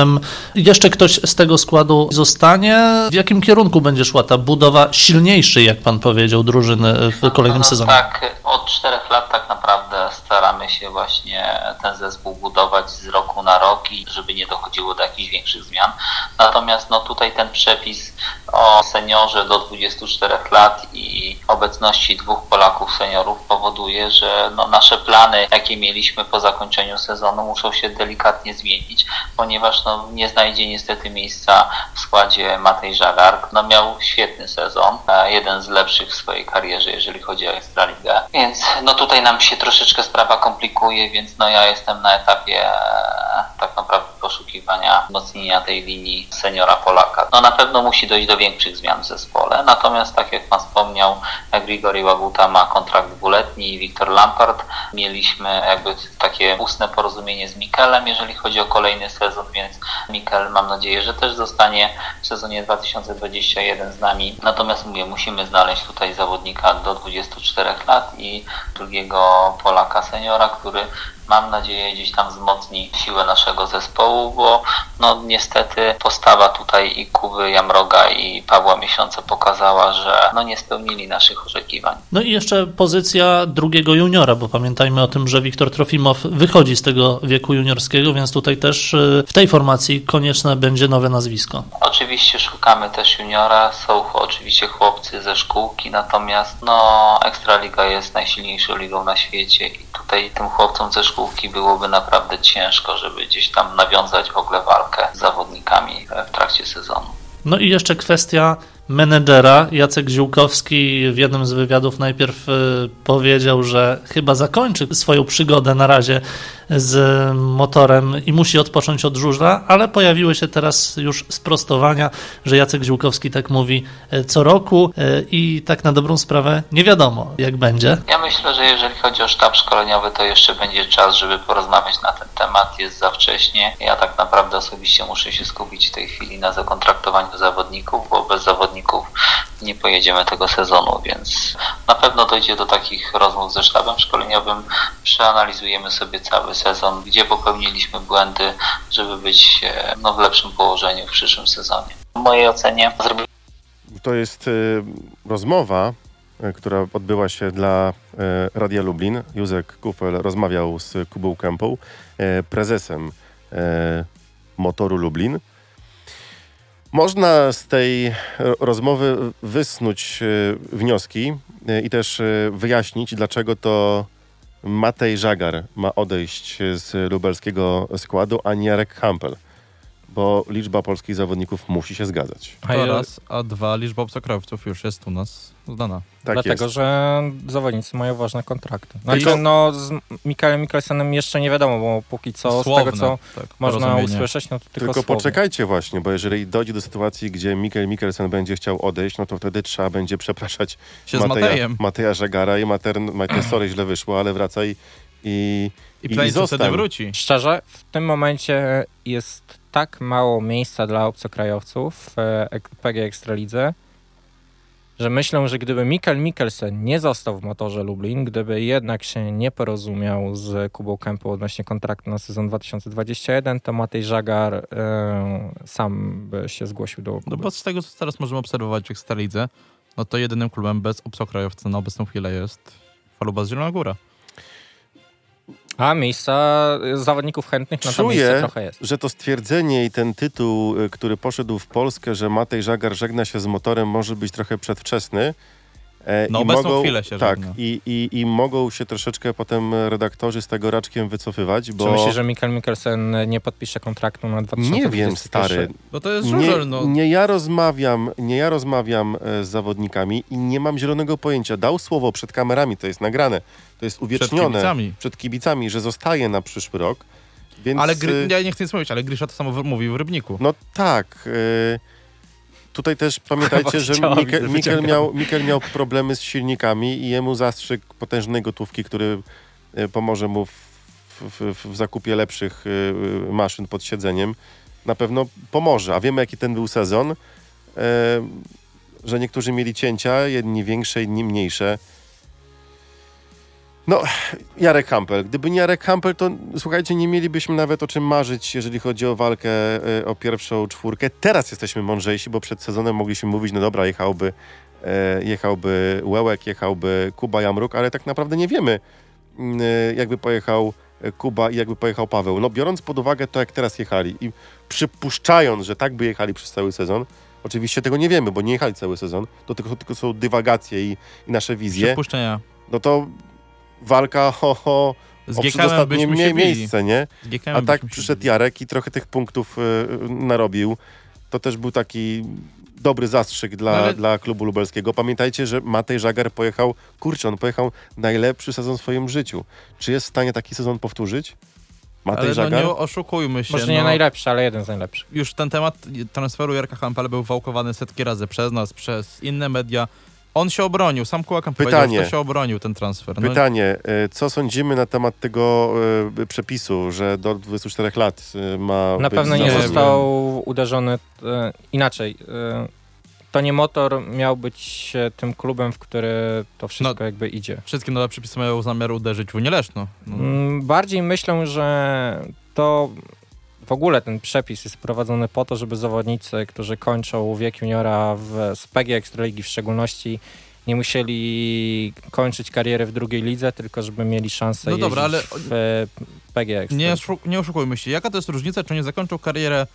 jeszcze ktoś z tego składu zostanie? W jakim kierunku będzie szła ta budowa silniejszej, jak Pan powiedział, drużyny w kolejnym no, no, sezonie? Tak, od czterech lat tak naprawdę staramy się właśnie ten zespół budować z roku na rok i żeby nie dochodziło do jakichś większych zmian. Natomiast no tutaj ten przepis o seniorze do 24 lat i obecności dwóch Polaków seniorów powoduje, że no nasze plany, jakie mieliśmy po zakończeniu sezonu, muszą się delikatnie zmienić, ponieważ no nie znajdzie niestety miejsca w składzie Matej Żagark. No miał świetny sezon, jeden z lepszych w swojej karierze, jeżeli chodzi o Ekstraligę. Więc no tutaj nam się troszeczkę sprawa komplikuje, więc no ja jestem na etapie tak naprawdę poszukiwania wzmocnienia tej linii seniora Polaka. No na pewno musi dojść do większych zmian w zespole, natomiast tak jak Pan wspomniał, Grigori Łaguta ma kontrakt dwuletni i Wiktor Lampard. Mieliśmy jakby takie ustne porozumienie z Mikelem, jeżeli chodzi o kolejny sezon, więc Mikel mam nadzieję, że też zostanie w sezonie 2021 z nami. Natomiast mówię, musimy znaleźć tutaj zawodnika do 24 lat i drugiego Polaka seniora, który mam nadzieję gdzieś tam wzmocni siłę naszego zespołu, bo no niestety postawa tutaj i Kuby Jamroga i Pawła Miesiąca pokazała, że no nie spełnili naszych oczekiwań. No i jeszcze pozycja drugiego juniora, bo pamiętajmy o tym, że Wiktor Trofimow wychodzi z tego wieku juniorskiego, więc tutaj też y, w tej formacji konieczne będzie nowe nazwisko. Oczywiście szukamy też juniora, są oczywiście chłopcy ze szkółki, natomiast no Ekstraliga jest najsilniejszą ligą na świecie i tutaj tym chłopcom ze szkółki byłoby naprawdę ciężko, żeby gdzieś tam nawiązać w ogóle walkę z zawodnikami w trakcie sezonu. No i jeszcze kwestia menedżera. Jacek Ziółkowski w jednym z wywiadów najpierw y, powiedział, że chyba zakończy swoją przygodę na razie z motorem i musi odpocząć od żużla, ale pojawiły się teraz już sprostowania, że Jacek Ziółkowski tak mówi y, co roku y, i tak na dobrą sprawę nie wiadomo jak będzie. Ja myślę, że jeżeli chodzi o sztab szkoleniowy, to jeszcze będzie czas, żeby porozmawiać na ten temat. Jest za wcześnie. Ja tak naprawdę osobiście muszę się skupić w tej chwili na zakontraktowaniu zawodników, bo bez zawodników nie pojedziemy tego sezonu, więc na pewno dojdzie do takich rozmów ze sztabem szkoleniowym. Przeanalizujemy sobie cały sezon, gdzie popełniliśmy błędy, żeby być no, w lepszym położeniu w przyszłym sezonie. W mojej ocenie To jest y, rozmowa, y, która odbyła się dla y, Radia Lublin. Józek Kufel rozmawiał z Kubą Kępą, y, prezesem Motoru Lublin. Można z tej ro- rozmowy wysnuć e, wnioski e, i też e, wyjaśnić, dlaczego to Matej Żagar ma odejść z lubelskiego składu, a nie Jarek Hampel. Bo liczba polskich zawodników musi się zgadzać. A To raz, a dwa, liczba obcokrajowców już jest u nas zdana. Tak Dlatego, jest. że zawodnicy mają ważne kontrakty. Znaczy, Tylko- no z Michaelem Mikkelsenem jeszcze nie wiadomo, bo póki co Słowne, z tego, co tak, można usłyszeć, no to tylko, Tylko poczekajcie właśnie, bo jeżeli dojdzie do sytuacji, gdzie Mikkel Mikkelsen będzie chciał odejść, no to wtedy trzeba będzie przepraszać Się z Matejem. Mateja Żagara i Mater, Matej, sorry, źle wyszło, ale wracaj i, I i Plańcu wtedy wróci. Szczerze, w tym momencie jest tak mało miejsca dla obcokrajowców w e, PG Ekstralidze, że myślę, że gdyby Mikkel Mikkelsen nie został w motorze Lublin, gdyby jednak się nie porozumiał z Kubą Kępą odnośnie kontraktu na sezon 2021, to Matej Żagar e, sam by się zgłosił do No bo z tego, co teraz możemy obserwować w Ekstralidze, no to jedynym klubem bez obcokrajowca na obecną chwilę jest Falubas Zielona Góra. A miejsca zawodników chętnych na to Czuję, miejsce trochę jest. że to stwierdzenie i ten tytuł, y, który poszedł w Polskę, że Matej Żagar żegna się z motorem, może być trochę przedwczesny. E, Na i obecną mogą, chwilę się Tak, żegna. i, i, i mogą się troszeczkę potem redaktorzy z tego raczkiem wycofywać, bo Czy myślisz, że Mikkel Mikkelsen nie podpisze kontraktu na 2021? nie wiem, stary. No to jest Nie, żużel, no. nie ja rozmawiam, nie ja rozmawiam e, z zawodnikami i nie mam zielonego pojęcia. Dał słowo przed kamerami, to jest nagrane, to jest Przed uwiecznione kibicami. przed kibicami, że zostaje na przyszły rok. Więc Ale gry, ja nie chcę nic mówić, ale Grisza to samo mówił w Rybniku. No tak. y, Tutaj też pamiętajcie, że Mikel, miał, Mikel miał problemy z silnikami i jemu zastrzyk potężnej gotówki, który y, pomoże mu w, w, w, zakupie lepszych y, y, maszyn pod siedzeniem. Na pewno pomoże. A wiemy, jaki ten był sezon, że niektórzy mieli cięcia, jedni większe, inni mniejsze. No, Jarek Hampel. Gdyby nie Jarek Hampel, to słuchajcie, nie mielibyśmy nawet o czym marzyć, jeżeli chodzi o walkę e, o pierwszą czwórkę. Teraz jesteśmy mądrzejsi, bo przed sezonem mogliśmy mówić, no dobra, jechałby, e, jechałby Łełek, jechałby Kuba Jamruk, ale tak naprawdę nie wiemy, e, jakby pojechał Kuba i jakby pojechał Paweł. No biorąc pod uwagę to, jak teraz jechali i przypuszczając, że tak by jechali przez cały sezon, oczywiście tego nie wiemy, bo nie jechali cały sezon, to tylko, tylko są dywagacje i, i nasze wizje, Przypuszczenia. no to walka ho, ho, Z o przedostatnie mie- miejsce, nie? A tak przyszedł. Jarek i trochę tych punktów y, narobił. To też był taki dobry zastrzyk dla, No ale- dla klubu lubelskiego. Pamiętajcie, że Matej Żagar pojechał, kurczę, on pojechał najlepszy sezon w swoim życiu. Czy jest w stanie taki sezon powtórzyć? Matej Ale no Żagar? nie oszukujmy się. Może nie no, najlepszy, ale jeden z najlepszych. Już ten temat transferu Jarka Hampela był wałkowany setki razy przez nas, przez inne media. On się obronił, sam Kułakan powiedział, Pytanie. że to się obronił ten transfer. No, Pytanie, y, co sądzimy na temat tego y, przepisu, że do 24 lat y, ma Na być pewno nie został uderzony e, inaczej. E, to nie motor miał być e, tym klubem, w który to wszystko jakby idzie. Wszystkie nowe przepisy mają zamiar uderzyć w Unię Leszno. No. Mm, Bardziej myślę, że to w ogóle ten przepis jest wprowadzony po to, żeby zawodnicy, którzy kończą wiek juniora w SPG Ekstraligi w szczególności, nie musieli kończyć kariery w drugiej lidze, tylko żeby mieli szansę No dobra, jeździć w PG Nie, Ekstraligi. oszu- nie oszukujmy się, jaka to jest różnica, czy nie zakończą karierę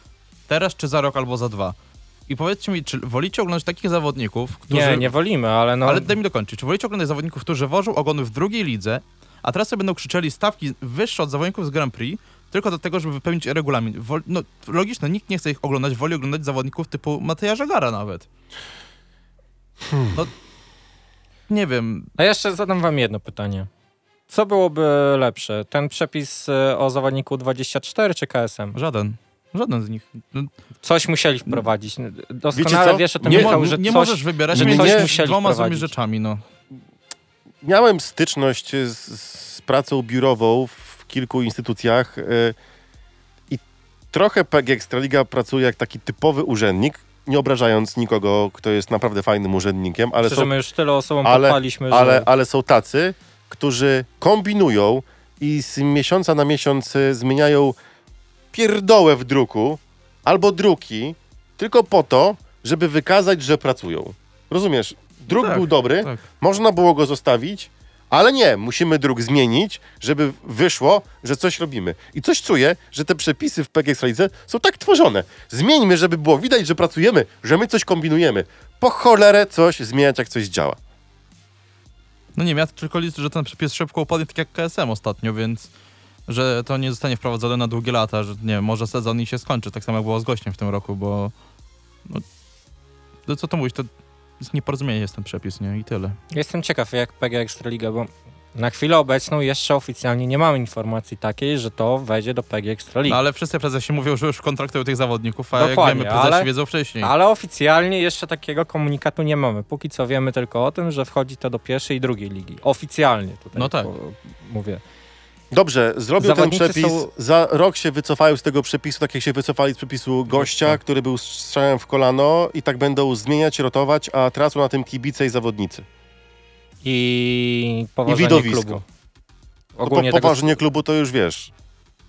teraz, czy za rok, albo za dwa? I powiedzcie mi, czy wolicie oglądać takich zawodników, którzy... Nie, nie wolimy, ale no... Ale daj mi dokończyć. Czy wolicie oglądać zawodników, którzy wożą ogony w drugiej lidze, a teraz sobie będą krzyczeli stawki wyższe od zawodników z Grand Prix, tylko do tego, żeby wypełnić regulamin. Wol, no, logiczne, nikt nie chce ich oglądać, woli oglądać zawodników typu Mateja Żagara nawet. No, nie wiem. A jeszcze zadam wam jedno pytanie. Co byłoby lepsze? Ten przepis e, o zawodniku 24 czy KSM? Żaden. Żaden z nich. No, Coś musieli wprowadzić. Wiecie Doskonale co? wiesz o tym, nie, Michał, że nie coś... możesz wybierać że między coś musieli dwoma złymi wprowadzić. rzeczami, no. Miałem styczność z, z pracą biurową w kilku instytucjach y, i trochę PG Ekstraliga pracuje jak taki typowy urzędnik, nie obrażając nikogo, kto jest naprawdę fajnym urzędnikiem, ale Szczerze, są, my już tyle osobom ale- podpaliśmy, że... ale, ale są tacy, którzy kombinują i z miesiąca na miesiąc y, zmieniają pierdołę w druku albo druki tylko po to, żeby wykazać, że pracują. Rozumiesz? Druk Tak, był dobry, tak. można było go zostawić, Ale nie, musimy druk zmienić, żeby wyszło, że coś robimy. I coś czuję, że te przepisy w PG Ekstralidze są tak tworzone. Zmieńmy, żeby było widać, że pracujemy, że my coś kombinujemy. Po cholerę coś zmieniać, jak coś działa. No nie wiem, ja tylko liczę, że ten przepis szybko upadnie, tak jak KSM ostatnio, więc że to nie zostanie wprowadzone na długie lata, że nie wiem, może sezon i się skończy, tak samo jak było z gościem w tym roku, bo no, no co to mówić, to jest nieporozumienie jest ten przepis, nie? I tyle. Jestem ciekaw, jak PG Ekstraliga, bo na chwilę obecną jeszcze oficjalnie nie mamy informacji takiej, że to wejdzie do PG Ekstraligi. No ale wszyscy prezesi mówią, że już kontraktują tych zawodników, a Dokładnie, jak wiemy, prezesi ale- wiedzą wcześniej. Ale oficjalnie jeszcze takiego komunikatu nie mamy. Póki co wiemy tylko o tym, że wchodzi to do pierwszej i drugiej ligi. Oficjalnie tutaj No tak. mówię. Dobrze, zrobią ten przepis. są- Za rok się wycofają z tego przepisu, tak jak się wycofali z przepisu gościa, który był strzałem w kolano i tak będą zmieniać, rotować, a tracą na tym kibice i zawodnicy. I poważnie widowisko. klubu. No, Ogólnie po, tego, poważnie klubu to już wiesz.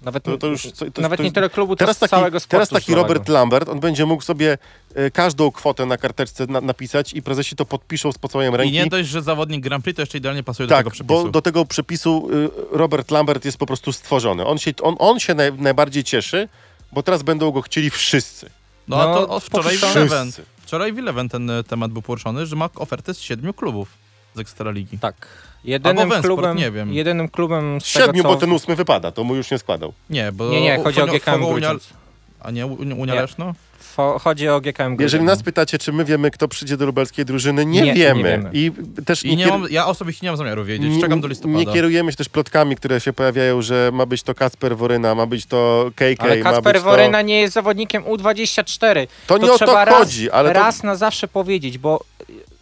Nawet, To, to już, to, to, nawet to nie tyle klubu, teraz taki, całego sportu teraz taki. Robert Lambert, on będzie mógł sobie e, każdą kwotę na karteczce na, napisać i prezesi to podpiszą z pocałuniem I ręki. nie dość, że zawodnik Grand Prix to jeszcze idealnie pasuje do tak, tego przepisu. bo do tego przepisu y, Robert Lambert jest po prostu stworzony. On się, on, on się naj, najbardziej cieszy, bo teraz będą go chcieli wszyscy. No, a to No, o, wczoraj w Eleven, wczoraj w Eleven ten e, temat był poruszony, że ma ofertę z siedmiu klubów z Ekstraligi. Tak. Jedynym Albo klubem, nie wiem. jedynym klubem z Siedmiu, tego, bo co... ten ósmy wypada, to mu już nie składał. Nie, bo... Nie, nie, chodzi o GKM Unia. A nie Unia, Nie. Leszno? Fo- Chodzi o GKM Jeżeli Grudziądz. nas pytacie, czy my wiemy, kto przyjdzie do lubelskiej drużyny, nie, Nie, nie wiemy. wiemy. I też I nie kier- mam, ja osobiście nie mam zamiaru wiedzieć, nie- czekam do listopada. Nie kierujemy się też plotkami, które się pojawiają, że ma być to Kacper Woryna, ma być to KK, Ale ma Kasper Woryna nie jest zawodnikiem U24. to... To nie o to raz, chodzi, ale to... raz na zawsze powiedzieć, bo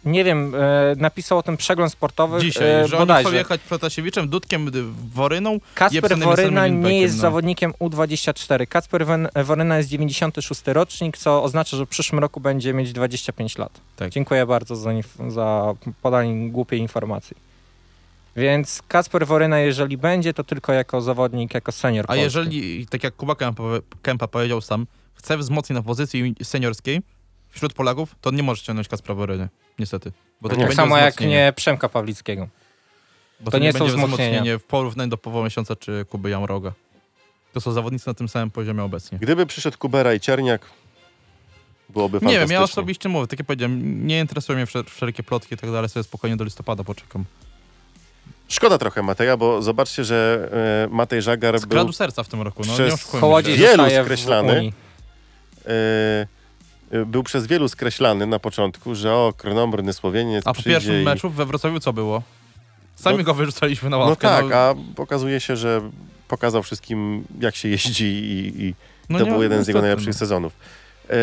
nie wiem, e, napisał o tym przegląd sportowy Dzisiaj, e, że oni bodajże. chcą jechać Protasiewiczem, Dudkiem, Woryną. Kasper Woryna nie jest no. zawodnikiem U24. Kasper Wen- Woryna jest 96 rocznik, co oznacza, że w przyszłym roku będzie mieć 25 lat. Tak. Dziękuję bardzo za, za podanie głupiej informacji. Więc Kasper Woryna, jeżeli będzie, to tylko jako zawodnik, jako senior A polski. jeżeli, tak jak Kuba Kempa powiedział sam, chce wzmocnić na pozycji seniorskiej wśród Polaków, to nie może ściągnąć Kaspra Woryny, niestety. Bo to Tak nie Tak będzie samo jak nie Przemka Pawlickiego. Bo to nie są będzie wzmocnienie w porównaniu do Pawła Miesiąca czy Kuby Jamroga. To są zawodnicy na tym samym poziomie obecnie. Gdyby przyszedł Kubera i Czerniak, byłoby Nie fantastycznie. wiem, ja osobiście mówię, tak jak powiedziałem, nie interesują mnie wszel- wszelkie plotki i tak dalej, sobie spokojnie do listopada poczekam. Szkoda trochę Mateja, bo zobaczcie, że e, Matej Żagar Skradł był serca w tym roku, no przez nie. Wielu skreślany. Unii. E, był przez wielu skreślany na początku, że o, krnombrny Słowieniec A po pierwszym i... meczu we Wrocławiu co było? Sami No- go wyrzucaliśmy na No ławkę. tak, a okazuje się, że pokazał wszystkim, jak się jeździ i, i no to nie, był jeden z jego najlepszych no. sezonów. E,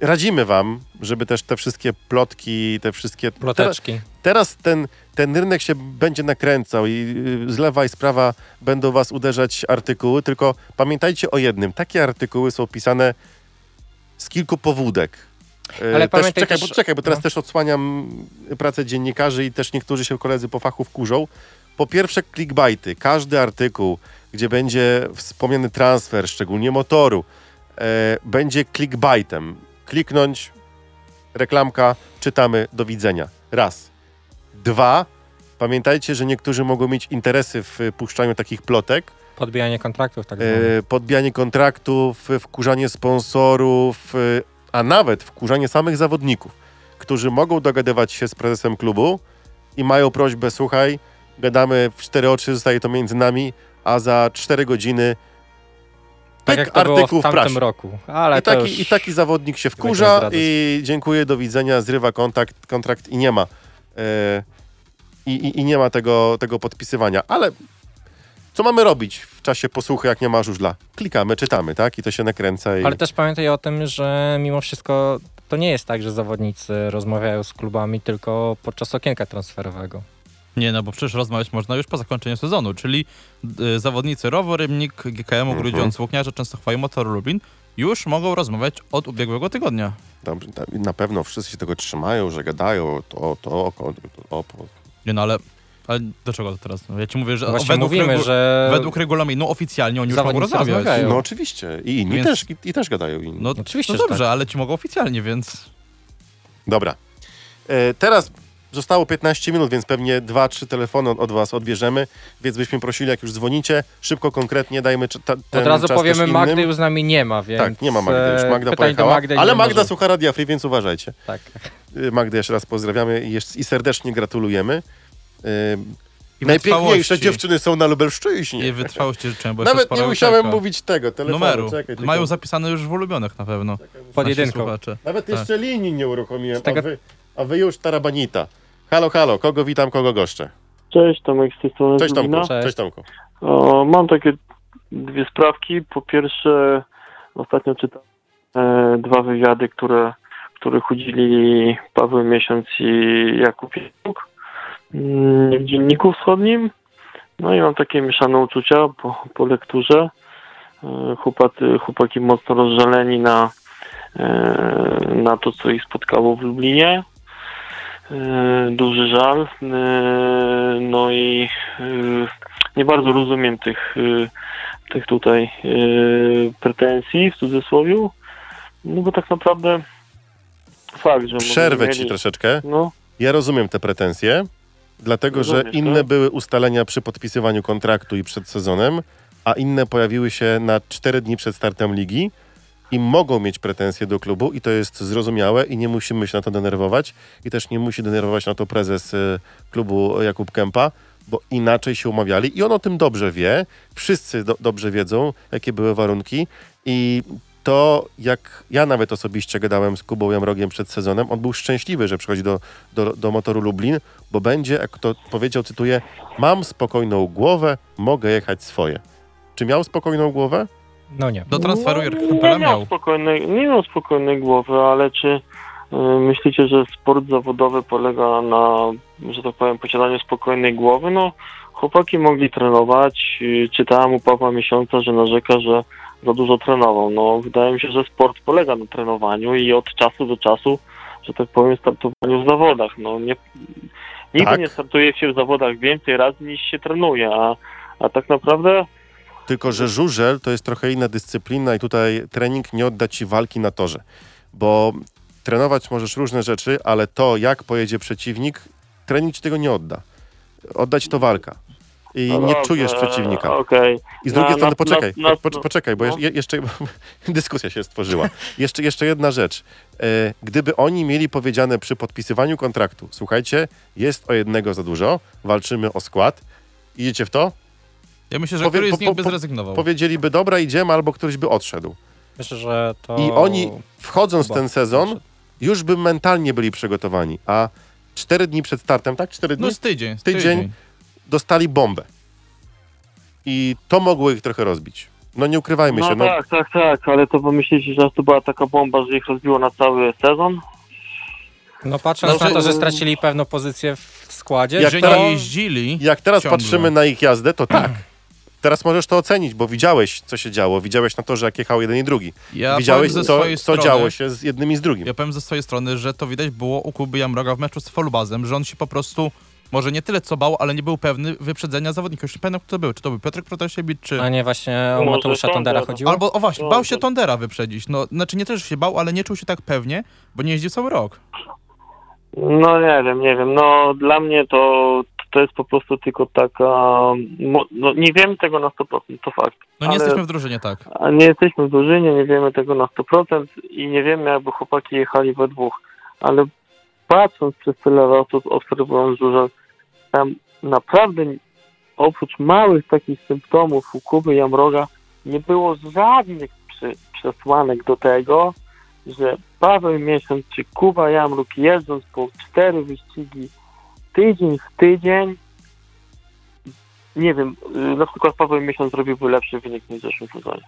radzimy wam, żeby też te wszystkie plotki, te wszystkie... Teraz, Ploteczki. teraz ten, ten rynek się będzie nakręcał i y, z lewa i z prawa będą was uderzać artykuły, tylko pamiętajcie o jednym. Takie artykuły są pisane z kilku powódek. E, Ale też, pamiętaj czekaj, też- bo, czekaj, bo teraz no. też odsłaniam pracę dziennikarzy i też niektórzy się koledzy po fachu wkurzą. Po pierwsze clickbaity. Każdy artykuł, gdzie będzie wspomniany transfer, szczególnie motoru, e, będzie clickbaitem. Kliknąć, reklamka, czytamy, do widzenia. Raz. Dwa, pamiętajcie, że niektórzy mogą mieć interesy w puszczaniu takich plotek, Podbijanie kontraktów tak zwane. e, podbijanie kontraktów, wkurzanie sponsorów, y, a nawet wkurzanie samych zawodników, którzy mogą dogadywać się z prezesem klubu i mają prośbę, słuchaj, gadamy w cztery oczy, zostaje to między nami, a za cztery godziny tak jak to było artykuł w w tamtym roku. Ale I taki, już... I taki zawodnik się wkurza i dziękuję, do widzenia, zrywa kontakt, kontrakt i nie ma. E, i, i, I nie ma tego, tego podpisywania. Ale co mamy robić w czasie posłuchy, jak nie ma żużla? Klikamy, czytamy, tak? I to się nakręca. I... Ale też pamiętaj o tym, że mimo wszystko to nie jest tak, że zawodnicy rozmawiają z klubami tylko podczas okienka transferowego. Nie, no bo przecież rozmawiać można już po zakończeniu sezonu, czyli y, zawodnicy Rowo, Rybnik, Mhm. Grudziądz, Włókniarze, Częstochowa i Motor Lublin już mogą rozmawiać od ubiegłego tygodnia. Dobrze, na pewno wszyscy się tego trzymają, że gadają to, to, o, to, o, po- Nie no, ale, ale do czego to teraz? No, ja ci mówię, że Właśnie według, mówimy, regu- że według regulaminu oficjalnie oni już mogą Zawodnicy rozmawiać. rozmawiają. No oczywiście. I inni Więc- też, i, i też gadają. Inni. No, Oczywiście, no że dobrze, tak. ale ci mogą oficjalnie, więc Dobra. E, teraz Zostało 15 minut, więc pewnie 2-3 telefony od, od was odbierzemy, więc byśmy prosili, jak już dzwonicie, szybko, konkretnie dajmy cz- ta, ten Od razu czas powiemy, też innym. Magdy już z nami nie ma, więc... Tak, nie ma Magdy już. e, Magda pytań do pojechała. Magdy ale Magda może- słucha Radia Free, więc uważajcie. Tak. Y, Magdę jeszcze raz pozdrawiamy i, jeszcze, i serdecznie gratulujemy. I Najpiękniejsze wytrwałości. dziewczyny są na Lubelszczyźnie. I wytrwałości życzę, bo Nawet nie musiałem czeka. mówić tego telefonu. numeru. Czekaj, tylko- Mają zapisane już w ulubionych na pewno. Pod jedynką. słuchacze. Nawet Tak. jeszcze linii nie uruchomiłem, tego- a, wy, a wy już tarabanita. Halo, halo, kogo witam, kogo goszczę? Cześć, Tomek z tej strony Cześć Tomku. Cześć. Cześć Tomku. O, mam takie dwie sprawki. Po pierwsze, ostatnio czytałem e, dwa wywiady, które, których udzielili Paweł Miesiąc i Jakub mm, w Dzienniku Wschodnim. No i mam takie mieszane uczucia po, po lekturze. E, Chłopacy, chłopaki mocno rozżaleni na, e, na to, co ich spotkało w Lublinie. E, Duży żal. No i nie bardzo rozumiem tych, tych tutaj pretensji w cudzysłowie. No bo tak naprawdę fakt, że Przerwę może ci mieli, troszeczkę. No, Ja rozumiem te pretensje, dlatego że Rozumiesz, inne tak? były ustalenia przy podpisywaniu kontraktu i przed sezonem, a inne pojawiły się na 4 dni przed startem ligi i mogą mieć pretensje do klubu i to jest zrozumiałe i nie musimy się na to denerwować i też nie musi denerwować na to prezes y, klubu Jakub Kępa, bo inaczej się umawiali i on o tym dobrze wie, wszyscy do, dobrze wiedzą, jakie były warunki i to jak ja nawet osobiście gadałem z Kubą Jamrogiem przed sezonem, on był szczęśliwy, że przychodzi do, do, do motoru Lublin, bo będzie, jak to powiedział, cytuję, mam spokojną głowę, mogę jechać swoje. Czy miał spokojną głowę? No nie. Do transferu Jurka no, nie miał miał. spokojnej, nie miał spokojnej głowy, ale czy y, myślicie, że sport zawodowy polega na, że tak powiem, posiadaniu spokojnej głowy? No, chłopaki mogli trenować. y, Czytałem u Pawła Miesiąca, że narzeka, że za dużo trenował. No, wydaje mi się, że sport polega na trenowaniu i od czasu do czasu, że tak powiem, startowaniu w zawodach. No, nie, nigdy Tak. nie startuje się w zawodach więcej razy niż się trenuje, a, a tak naprawdę Tylko, że żużel to jest trochę inna dyscyplina i tutaj trening nie odda ci walki na torze, bo trenować możesz różne rzeczy, ale to, jak pojedzie przeciwnik, trening ci tego nie odda. Odda ci to walka. I No nie dobrze, czujesz przeciwnika. Okej. I z drugiej Na- strony, na- poczekaj, na- na- po, po, poczekaj, bo no. je, jeszcze dyskusja się stworzyła. jeszcze, jeszcze jedna rzecz. E, gdyby oni mieli powiedziane przy podpisywaniu kontraktu, słuchajcie, jest o jednego za dużo, walczymy o skład, idziecie w to? Ja myślę, że Powie- któryś po- z nich po- by po- zrezygnował. Powiedzieliby, dobra, idziemy, albo ktoś by odszedł. Myślę, że to... I oni, wchodząc w Chyba. ten sezon, już by mentalnie byli przygotowani, a cztery dni przed startem, tak? Cztery dni? No z tydzień. Z Tydzień. tydzień. Dostali bombę. I to mogło ich trochę rozbić. No nie ukrywajmy No się, no, tak, tak, tak, ale to pomyślicie, że to była taka bomba, że ich rozbiło na cały sezon? No patrząc No, na to, że- stracili pewną pozycję w składzie, Jak że teraz- nie jeździli. Jak teraz Ciągle. patrzymy na ich jazdę, to tak. Teraz możesz to ocenić, bo widziałeś, co się działo. Widziałeś na to, że jak jechał jeden i drugi. Ja widziałeś, co, co strony, działo się z jednym i z drugim. Ja powiem ze swojej strony, że to widać było u Kuby Jamroga w meczu z Folubazem, że on się po prostu może nie tyle co bał, ale nie był pewny wyprzedzenia zawodnika. Już nie pamiętam, kto to był. Czy to był Piotrek Protasiewicz, czy... a nie właśnie o Mateusza Tondera. Chodziło? Albo, o właśnie, bał się to- Tondera wyprzedzić. No, znaczy nie też się bał, ale nie czuł się tak pewnie, bo nie jeździł cały rok. No nie wiem, nie wiem, no dla mnie to, to jest po prostu tylko taka, no nie wiemy tego na 100%, to fakt. No nie Ale- jesteśmy w drużynie, tak. A nie jesteśmy w drużynie, nie wiemy tego na 100% i nie wiemy, jakby chłopaki jechali we dwóch. Ale patrząc przez tyle lat, obserwując dużo, tam naprawdę oprócz małych takich symptomów u Kuby Jamroga nie było żadnych przy, przesłanek do tego, że Paweł Miesiąc czy Kuba Jamruk jeżdżąc po cztery wyścigi tydzień w tydzień nie wiem, y, na przykład Paweł Miesiąc zrobiłby lepszy wynik niż w zeszłym sezonie.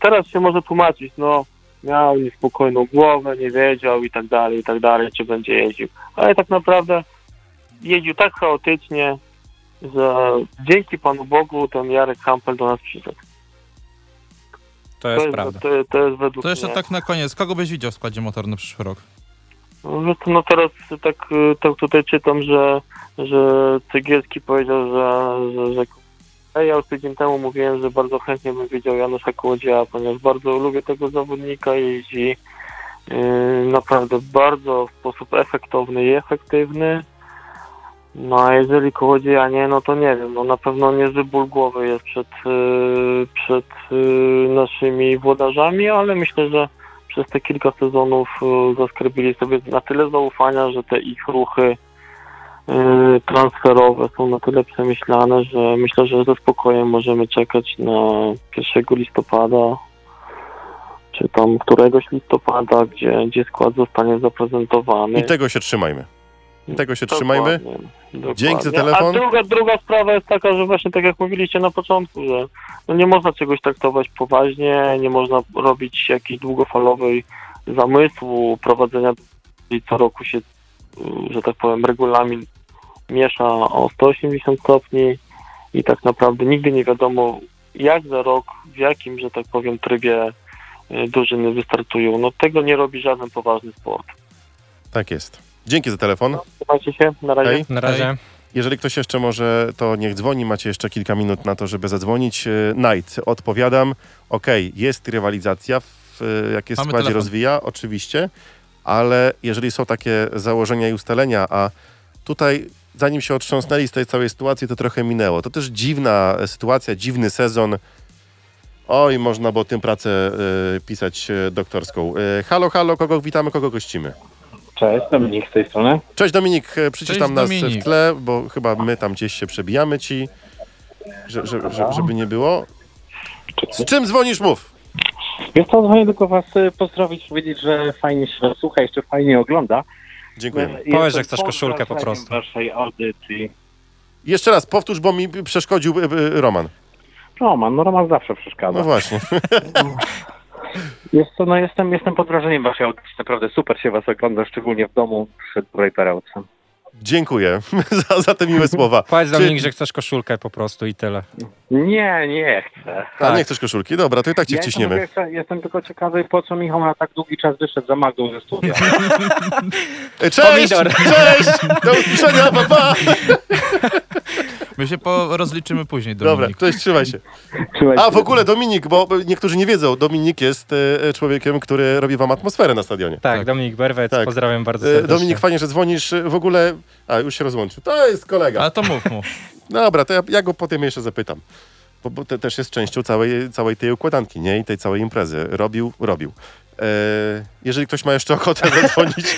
Teraz się może tłumaczyć, no miał niespokojną głowę, nie wiedział i tak dalej, i tak dalej, czy będzie jeździł. Ale tak naprawdę jeździł tak chaotycznie, że dzięki Panu Bogu ten Jarek Hampel do nas przyszedł. To jest prawda. To, to jest według To jeszcze mnie. tak na koniec. Kogo byś widział w składzie motornym na przyszły rok? No, to, no teraz tak, tak tutaj czytam, że, że Cegielski powiedział, że, że, że ja już tydzień temu mówiłem, że bardzo chętnie bym widział Janusza Kłodzieja, ponieważ bardzo lubię tego zawodnika, jeździ, Yy, naprawdę bardzo w sposób efektowny i efektywny. No a jeżeli o nie, no to nie wiem, no na pewno niezły ból głowy jest przed, yy, przed yy, naszymi włodarzami, ale myślę, że przez te kilka sezonów zaskarbili sobie na tyle zaufania, że te ich ruchy transferowe są na tyle przemyślane, że myślę, że ze spokojem możemy czekać na 1 listopada czy tam któregoś listopada, gdzie, gdzie skład zostanie zaprezentowany. I tego się trzymajmy. Tego się trzymajmy. Dokładnie. Dzięki za telefon. A druga, druga sprawa jest taka, że właśnie tak jak mówiliście na początku, że no nie można czegoś traktować poważnie, nie można robić jakiejś długofalowej zamysłu prowadzenia i co roku się, że tak powiem, regulamin miesza o 180 stopni i tak naprawdę nigdy nie wiadomo jak za rok, w jakim, że tak powiem, trybie y, drużyny wystartują. No tego nie robi żaden poważny sport. Tak jest. Dzięki za telefon. Trzymajcie się, na razie. Hej. Na razie. Jeżeli ktoś jeszcze może, to niech dzwoni. Macie jeszcze kilka minut na to, żeby zadzwonić. E, Knight, odpowiadam. Okej, jest rywalizacja, w, e, jak jest w Mamy składzie telefon. rozwija, oczywiście, ale jeżeli są takie założenia i ustalenia, a tutaj zanim się otrząsnęli z tej całej sytuacji, to trochę minęło. To też dziwna e, sytuacja, dziwny sezon. Oj, można było tym pracę e, pisać e, doktorską. E, halo, halo, kogo witamy, kogo gościmy? Cześć, Dominik z tej strony. Cześć Dominik, przycisz Cześć, tam nas Dominik. w tle, bo chyba my tam gdzieś się przebijamy ci, że, że, że, żeby nie było. Z czym dzwonisz, mów? Wiesz co, dzwonię tylko was y, pozdrowić, powiedzieć, że fajnie się słucha, jeszcze fajnie ogląda. Dziękujemy. Jestem Powiedz, że chcesz koszulkę po prostu. waszej audycji. Jeszcze raz, powtórz, bo mi przeszkodził e, e, Roman. Roman, no Roman zawsze przeszkadza. No właśnie. Jest co, no jestem, jestem pod wrażeniem waszej audycji, naprawdę super się was ogląda, szczególnie w domu przy dobrej perełce. Dziękuję za, za te miłe słowa. Powiedz Czy- Dominik, że chcesz koszulkę po prostu i tyle. Nie, nie chcę. A tak. nie chcesz koszulki? Dobra, to i tak cię Ja jestem, wciśniemy. tylko- jestem tylko ciekawy, po co Michał na tak długi czas wyszedł za Magdą ze studia. Cześć! Pomidor. Cześć! Do usłyszenia, pa, pa! My się po rozliczymy później, Dobra, Dominik. cześć, trzymaj się. A w ogóle Dominik, bo niektórzy nie wiedzą, Dominik jest e, człowiekiem, który robi wam atmosferę na stadionie. Tak, Tak. Dominik Berwec, Tak. pozdrawiam bardzo E, serdecznie. Dominik, fajnie, że dzwonisz. E, W ogóle... A, już się rozłączył. To jest kolega. Ale to mów mu. Dobra, to ja, ja go potem jeszcze zapytam. Bo, bo to też jest częścią całej, całej tej układanki, nie? I tej całej imprezy. Robił, robił. E, jeżeli ktoś ma jeszcze ochotę zadzwonić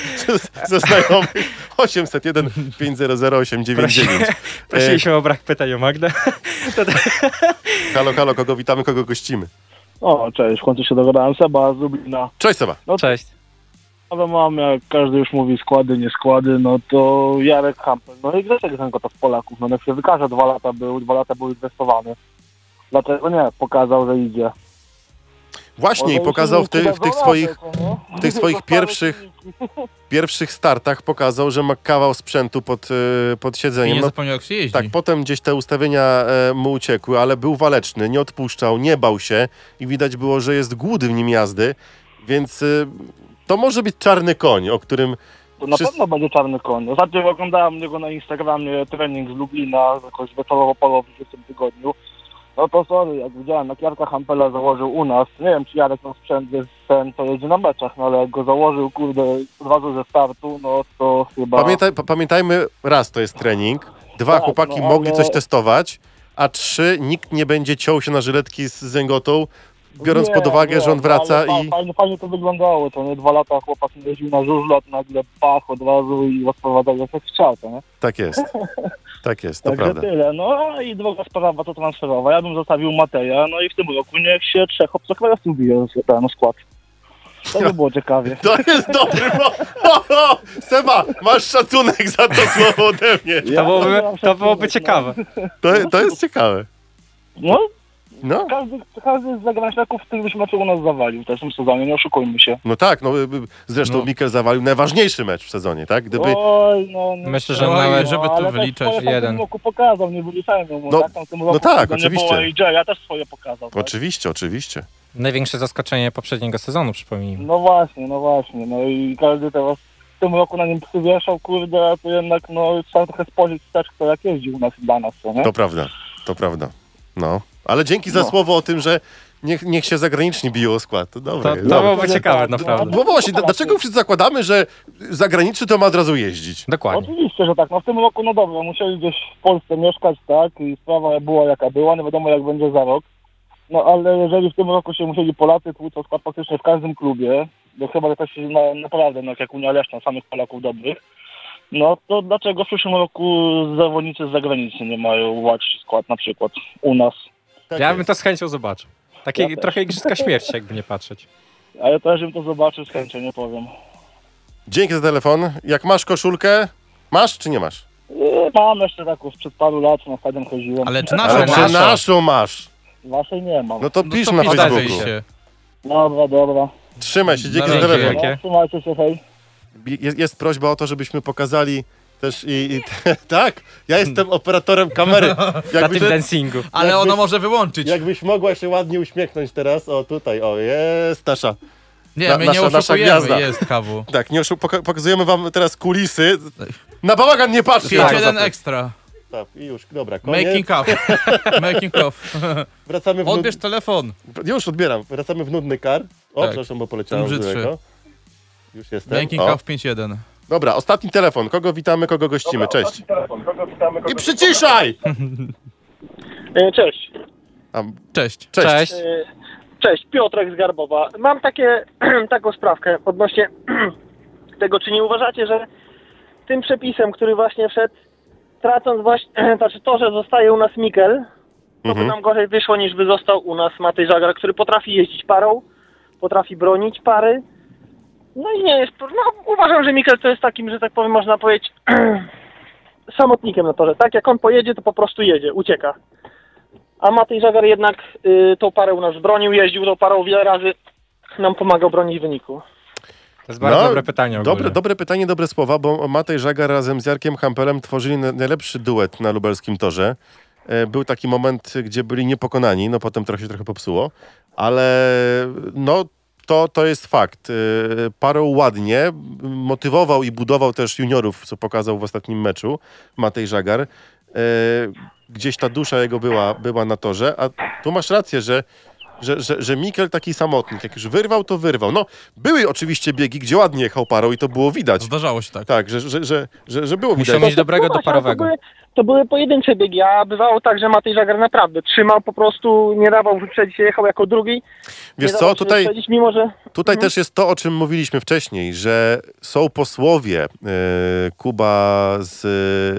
ze- znajomych, 801 500 899. Prosiliśmy o brak pytań o Magdę. Halo, halo, kogo witamy, kogo gościmy? O, cześć, w końcu się dogadałem. Seba z Lublina. Cześć Seba. Cześć. Ale mam, jak każdy już mówi składy, nie składy, no to Jarek Hampel. No i Grzesiek Zękota z Polaków. No na wykaże dwa lata był, dwa lata był inwestowany. Dlatego nie, pokazał, że idzie. Właśnie i pokazał w, ty, w tych swoich, nie? w tych swoich pierwszych- pierwszych startach pokazał, że ma kawał sprzętu pod, e, pod I siedzeniem. nie No, zapomniał, jak się jeździ. tak, potem gdzieś te ustawienia e, mu uciekły, ale był waleczny, nie odpuszczał, nie bał się i widać było, że jest głód w nim jazdy, więc e, to może być czarny koń, o którym To na Wszyscy- pewno będzie czarny koń. Ostatnio oglądałem niego na Instagramie trening z Lublina, jakoś wieczorowo-polo w tym tygodniu. No to sorry, jak widziałem, jak Jarka Hampela założył u nas, nie wiem czy Jarek ma sprzęt jest ten, to jedzie na meczach, no ale jak go założył, kurde, razu ze startu, no to chyba... Pamiętaj, pa- pamiętajmy, raz to jest trening, dwa Tak, chłopaki no, mogli ale- coś testować, a trzy nikt nie będzie ciął się na żyletki z zęgotą, biorąc Nie, pod uwagę, nie, że on no, wraca ale i... Fajnie, fajnie to wyglądało, to nie dwa lata chłopak nie jeździł na żużlu, a to nagle pach od razu i rozprowadzał jak chciał, to nie? Tak jest. Tak jest, to prawda. tyle. No i druga sprawa to transferowa. Ja bym zostawił Mateja, no i w tym roku niech się trzech obcokrajowców bije ten skład. To by było ciekawie. To jest dobry, bo... Seba, masz szacunek za to słowo ode mnie. To byłoby, to byłoby no. ciekawe. To, to jest ciekawe. No, No, każdy, każdy z zagraniczników w tym meczu u nas zawalił też w tym sezonie, nie oszukujmy się. no tak, no y, y, zresztą No. Mikel zawalił najważniejszy mecz w sezonie, tak? Gdyby... Oj, no, no, Myślę, że Oj, nawet- żeby tu ale też wyliczać jeden. tym roku pokazał, nie wyliczajmy mu. No, tak, tam w tym roku no tak, oczywiście. AJ, ja też swoje pokazał. Tak? Oczywiście, oczywiście. Największe zaskoczenie poprzedniego sezonu, przypomnijmy. No właśnie, no właśnie. No i każdy teraz w tym roku na nim przywieszał, kurde, a to jednak no trzeba trochę spojrzeć wstecz, kto jak jeździł u nas i dla nas, co nie? To prawda, to prawda. No, ale dzięki za No. słowo o tym, że Niech, niech się zagraniczni biją o skład. To dobre To, to byłoby ciekawe, naprawdę. Bo właśnie, dlaczego wszyscy zakładamy, że zagraniczny to ma od razu jeździć? Dokładnie. Oczywiście, że tak. No w tym roku, no dobra, musieli gdzieś w Polsce mieszkać, tak, i sprawa była jaka była, nie wiadomo jak będzie za rok. No ale jeżeli w tym roku się musieli Polacy tłuc o skład praktycznie w każdym klubie, bo chyba jakaś na, naprawdę, no jak Unia Leszna, samych Polaków dobrych, no to dlaczego w przyszłym roku zawodnicy z zagranicy nie mają łać skład na przykład u nas? Tak Ja jest. bym to z chęcią zobaczył. Takie Ja trochę igrzyska śmierci, jakby nie patrzeć. A ja też bym to zobaczył z chęcią, nie powiem. Dzięki za telefon. Jak masz koszulkę, masz czy nie masz? Yy, Mam jeszcze taką sprzed paru lat, na stadion chodziłem. Ale czy naszą Ale czy masz? naszą masz? Waszej nie mam. No to No pisz to na Facebooku. się. Dobra, dobra. Trzymaj się, dzięki za telefon. No, trzymajcie się, hej. Jest, jest prośba o to, żebyśmy pokazali też i... i tak, ja jestem operatorem kamery. Na Jakbyś, tym dancingu. Ale Jakbyś- ona może wyłączyć. jakbyś mogła się ładnie uśmiechnąć teraz. O, tutaj, o, jest Tasza. Nie, Na- my nasza- nie nasza oszukujemy, jest kawu. Tak, nie oszu- poka- pokazujemy wam teraz kulisy. Na bałagan nie patrzcie. 5-1 Tak, ekstra. tak, i już, dobra, koniec. Making of. Making of. Wracamy w nud... Odbierz telefon. Już odbieram. Wracamy w nudny kar. O, Tak. przepraszam, bo poleciałem z brzydszy. Już jestem. Making O. of 5-1. Dobra, ostatni telefon. Kogo witamy, kogo gościmy? Cześć. I przyciszaj! E, Cześć. A, Cześć. cześć. Cześć. E, Cześć, Piotrek z Garbowa. Mam takie, taką sprawkę odnośnie tego, czy nie uważacie, że tym przepisem, który właśnie wszedł, tracąc właśnie, znaczy to, że zostaje u nas Mikel, to by Mhm. nam gorzej wyszło niż by został u nas Matej Żagar, który potrafi jeździć parą, potrafi bronić pary. No i nie jest, no uważam, że Mikel to jest takim, że tak powiem, można powiedzieć, samotnikiem na torze. Tak jak on pojedzie, to po prostu jedzie, ucieka. A Matej Żagar jednak y, tą parę u nas bronił, jeździł tą parą wiele razy, nam pomagał bronić wyniku. To jest bardzo No, dobre pytanie. Dobre, dobre pytanie, dobre słowa, bo Matej Żagar razem z Jarkiem Hampelem tworzyli na- najlepszy duet na lubelskim torze. E, Był taki moment, gdzie byli niepokonani, no potem trochę się trochę popsuło, ale no to, to jest fakt. E, Parą ładnie motywował i budował też juniorów, co pokazał w ostatnim meczu Matej Żagar. E, Gdzieś ta dusza jego była, była na torze, a tu masz rację, że że, że, że Mikel taki samotnik, jak już wyrwał, to wyrwał. No, były oczywiście biegi, gdzie ładnie jechał parą i to było widać. Zdarzało się tak. Tak, że, że, że, że, że było Musiał widać. mieć dobrego ale doparowego. To były, to były pojedyncze biegi, a bywało tak, że Matej Żagar naprawdę trzymał po prostu, nie dawał wyprzedzić, jechał jako drugi. Wiesz co, tutaj, mimo że tutaj Mhm. też jest to, o czym mówiliśmy wcześniej, że są posłowie e, Kuba z,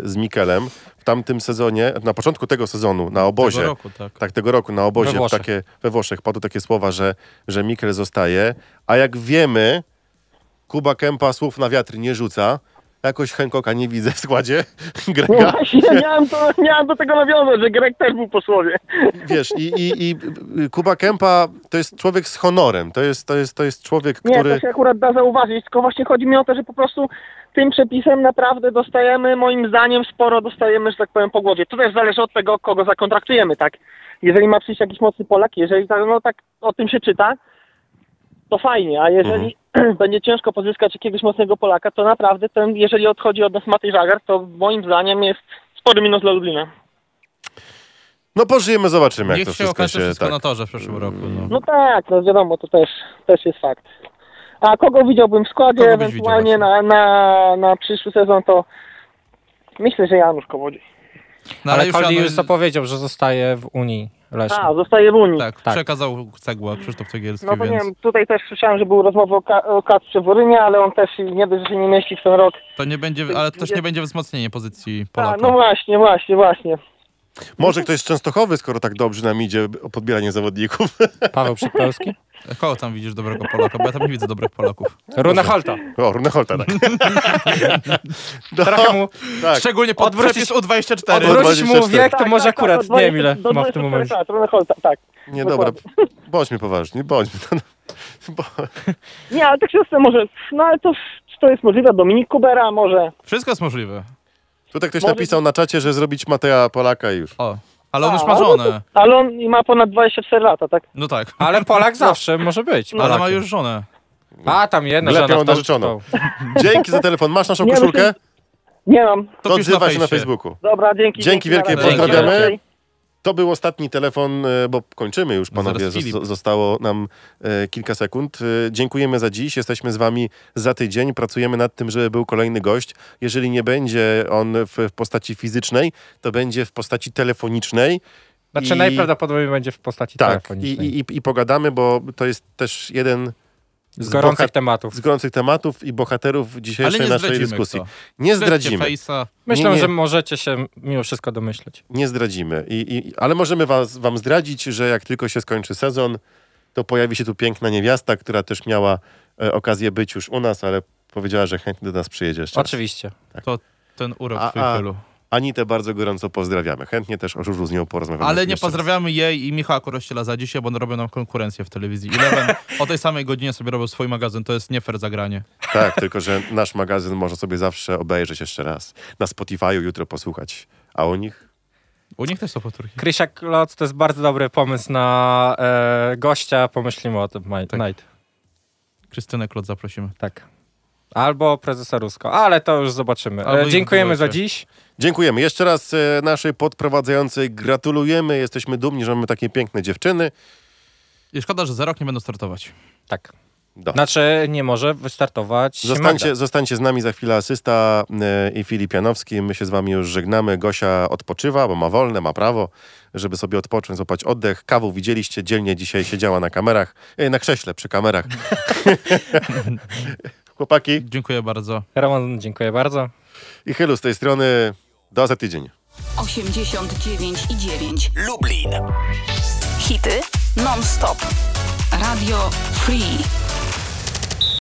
z Mikelem w tamtym sezonie, na początku tego sezonu, na obozie, Tego roku, tak. tak, tego roku na obozie, We Włoszech. takie, we Włoszech padły takie słowa, że, że Mikel zostaje, a jak wiemy, Kuba Kępa słów na wiatr nie rzuca, jakoś Hancocka nie widzę w składzie no Grega. właśnie, miałem, to, miałem do tego nawiązać, że Greg też był posłowie. Wiesz, i, i, i Kuba Kępa to jest człowiek z honorem, to jest, to jest, to jest człowiek, Nie, który... to się akurat da zauważyć, tylko właśnie chodzi mi o to, że po prostu tym przepisem naprawdę dostajemy, moim zdaniem, sporo dostajemy, że tak powiem, po głowie. To też zależy od tego, kogo zakontraktujemy, tak? Jeżeli ma przyjść jakiś mocny Polak, jeżeli no tak o tym się czyta, to fajnie, a jeżeli będzie ciężko pozyskać jakiegoś mocnego Polaka, to naprawdę ten, jeżeli odchodzi od nas Matej Żagar, to moim zdaniem jest spory minus dla Lublina. No pożyjemy, zobaczymy, jak Niech to się wszystko okaże się... wszystko Tak. na torze w przyszłym roku. No. No tak, no wiadomo, to też, też jest fakt. A kogo widziałbym w składzie, Kogo ewentualnie na, na, na przyszły sezon, to myślę, że Janusz Kołodziej. No, ale już Cody Janu- już zapowiedział, że zostaje w Unii Lesznej. A, zostaje w Unii. Tak, Tak. przekazał cegła Krzysztof Cegielski, no to nie więc wiem, tutaj też słyszałem, że były rozmowy o, Ka- o Kacprze Worynie, ale on też nie dość, że się nie mieści w ten rok. to nie będzie, ale też nie będzie wzmocnienie pozycji A, Polaka. no właśnie, właśnie, właśnie. Może ktoś z Częstochowy, skoro tak dobrze nam idzie o podbieranie zawodników. Paweł Przypełski. Kogo tam widzisz dobrego Polaka? Bo ja tam nie widzę dobrych Polaków. Runa Holta. O, Runeholta, tak. No, Trochę mu tak. Szczególnie pod Odwrócić- przepis U24. Odwrócić mu 24. wiek, to może akurat od nie wiem ile 20 do ma w tym 24 momencie. Ronald Holta, tak. Nie, dobra, bądźmy poważni, bądźmy. Bo, Nie, ale tak się zastanawiam, może, no ale to, czy to jest możliwe? Dominik Kubera może. Wszystko jest możliwe. tutaj ktoś Może- napisał na czacie, że zrobić Mateja Polaka i już. O, ale on A, już ma ale żonę. Ale on ma ponad 24 lata, tak? No tak. Ale Polak zawsze może być. Ale ma Polakiem. już żonę. A, tam jedna Lepiej żona. od w to- narzeczoną. Dzięki za telefon. Masz naszą Nie, koszulkę? Nie mam. To To pisz na odzywaj się na fejsie. Facebooku. Dobra, dzięki. Dzięki wielkie, na razie. pozdrawiamy. Dzięki. To był ostatni telefon, e, bo kończymy już, No panowie. Zostało nam e, kilka sekund. E, Dziękujemy za dziś. Jesteśmy z wami za tydzień. Pracujemy nad tym, żeby był kolejny gość. Jeżeli nie będzie on w w postaci fizycznej, to będzie w postaci telefonicznej. Znaczy I- najprawdopodobniej będzie w postaci Tak, telefonicznej. i, i, i pogadamy, bo to jest też jeden z gorących bohat- tematów. z gorących tematów i bohaterów dzisiejszej naszej dyskusji. kto. Nie zdradzimy. Myślę, nie, nie. że możecie się mimo wszystko domyśleć. Nie zdradzimy. I, i, ale możemy was, wam zdradzić, że jak tylko się skończy sezon, to pojawi się tu piękna niewiasta, która też miała e, okazję być już u nas, ale powiedziała, że chętnie do nas przyjedzie jeszcze. Oczywiście. Ten urok A- a-. Anitę bardzo gorąco pozdrawiamy. Chętnie też o żużlu z nią porozmawiamy. Ale nie jeszcze raz. pozdrawiamy jej i Michała Korościela za dzisiaj, bo one robią nam konkurencję w telewizji. Eleven o tej samej godzinie sobie robią swój magazyn, to jest nie fair zagranie. Tak, tylko że nasz magazyn można sobie zawsze obejrzeć jeszcze raz. Na Spotify'u jutro posłuchać. A u nich? U nich też są powtórki. Krysia Kloc to jest bardzo dobry pomysł na e, gościa. Pomyślimy o tym, Mike. Tak. Night. Krystynę Klot zaprosimy. Tak. Albo prezesa Rusko, ale to już zobaczymy. Albo E, dziękujemy za dziś. Dziękujemy. Jeszcze raz e, naszej podprowadzającej gratulujemy. Jesteśmy dumni, że mamy takie piękne dziewczyny. I szkoda, że za rok nie będą startować. Tak. Do. Znaczy nie może wystartować Zostańcie, Magda. zostańcie z nami za chwilę asysta e, i Filip Janowski. My się z wami już żegnamy. Gosia odpoczywa, bo ma wolne, ma prawo, żeby sobie odpocząć, złapać oddech. Kawu widzieliście, dzielnie dzisiaj siedziała na kamerach, e, na krześle przy kamerach. Chłopaki Dziękuję bardzo. Roman, dziękuję bardzo. I Chylu z tej strony. Do za tydzień. 89 i 9 Lublin. Hity non-stop. Radio Free.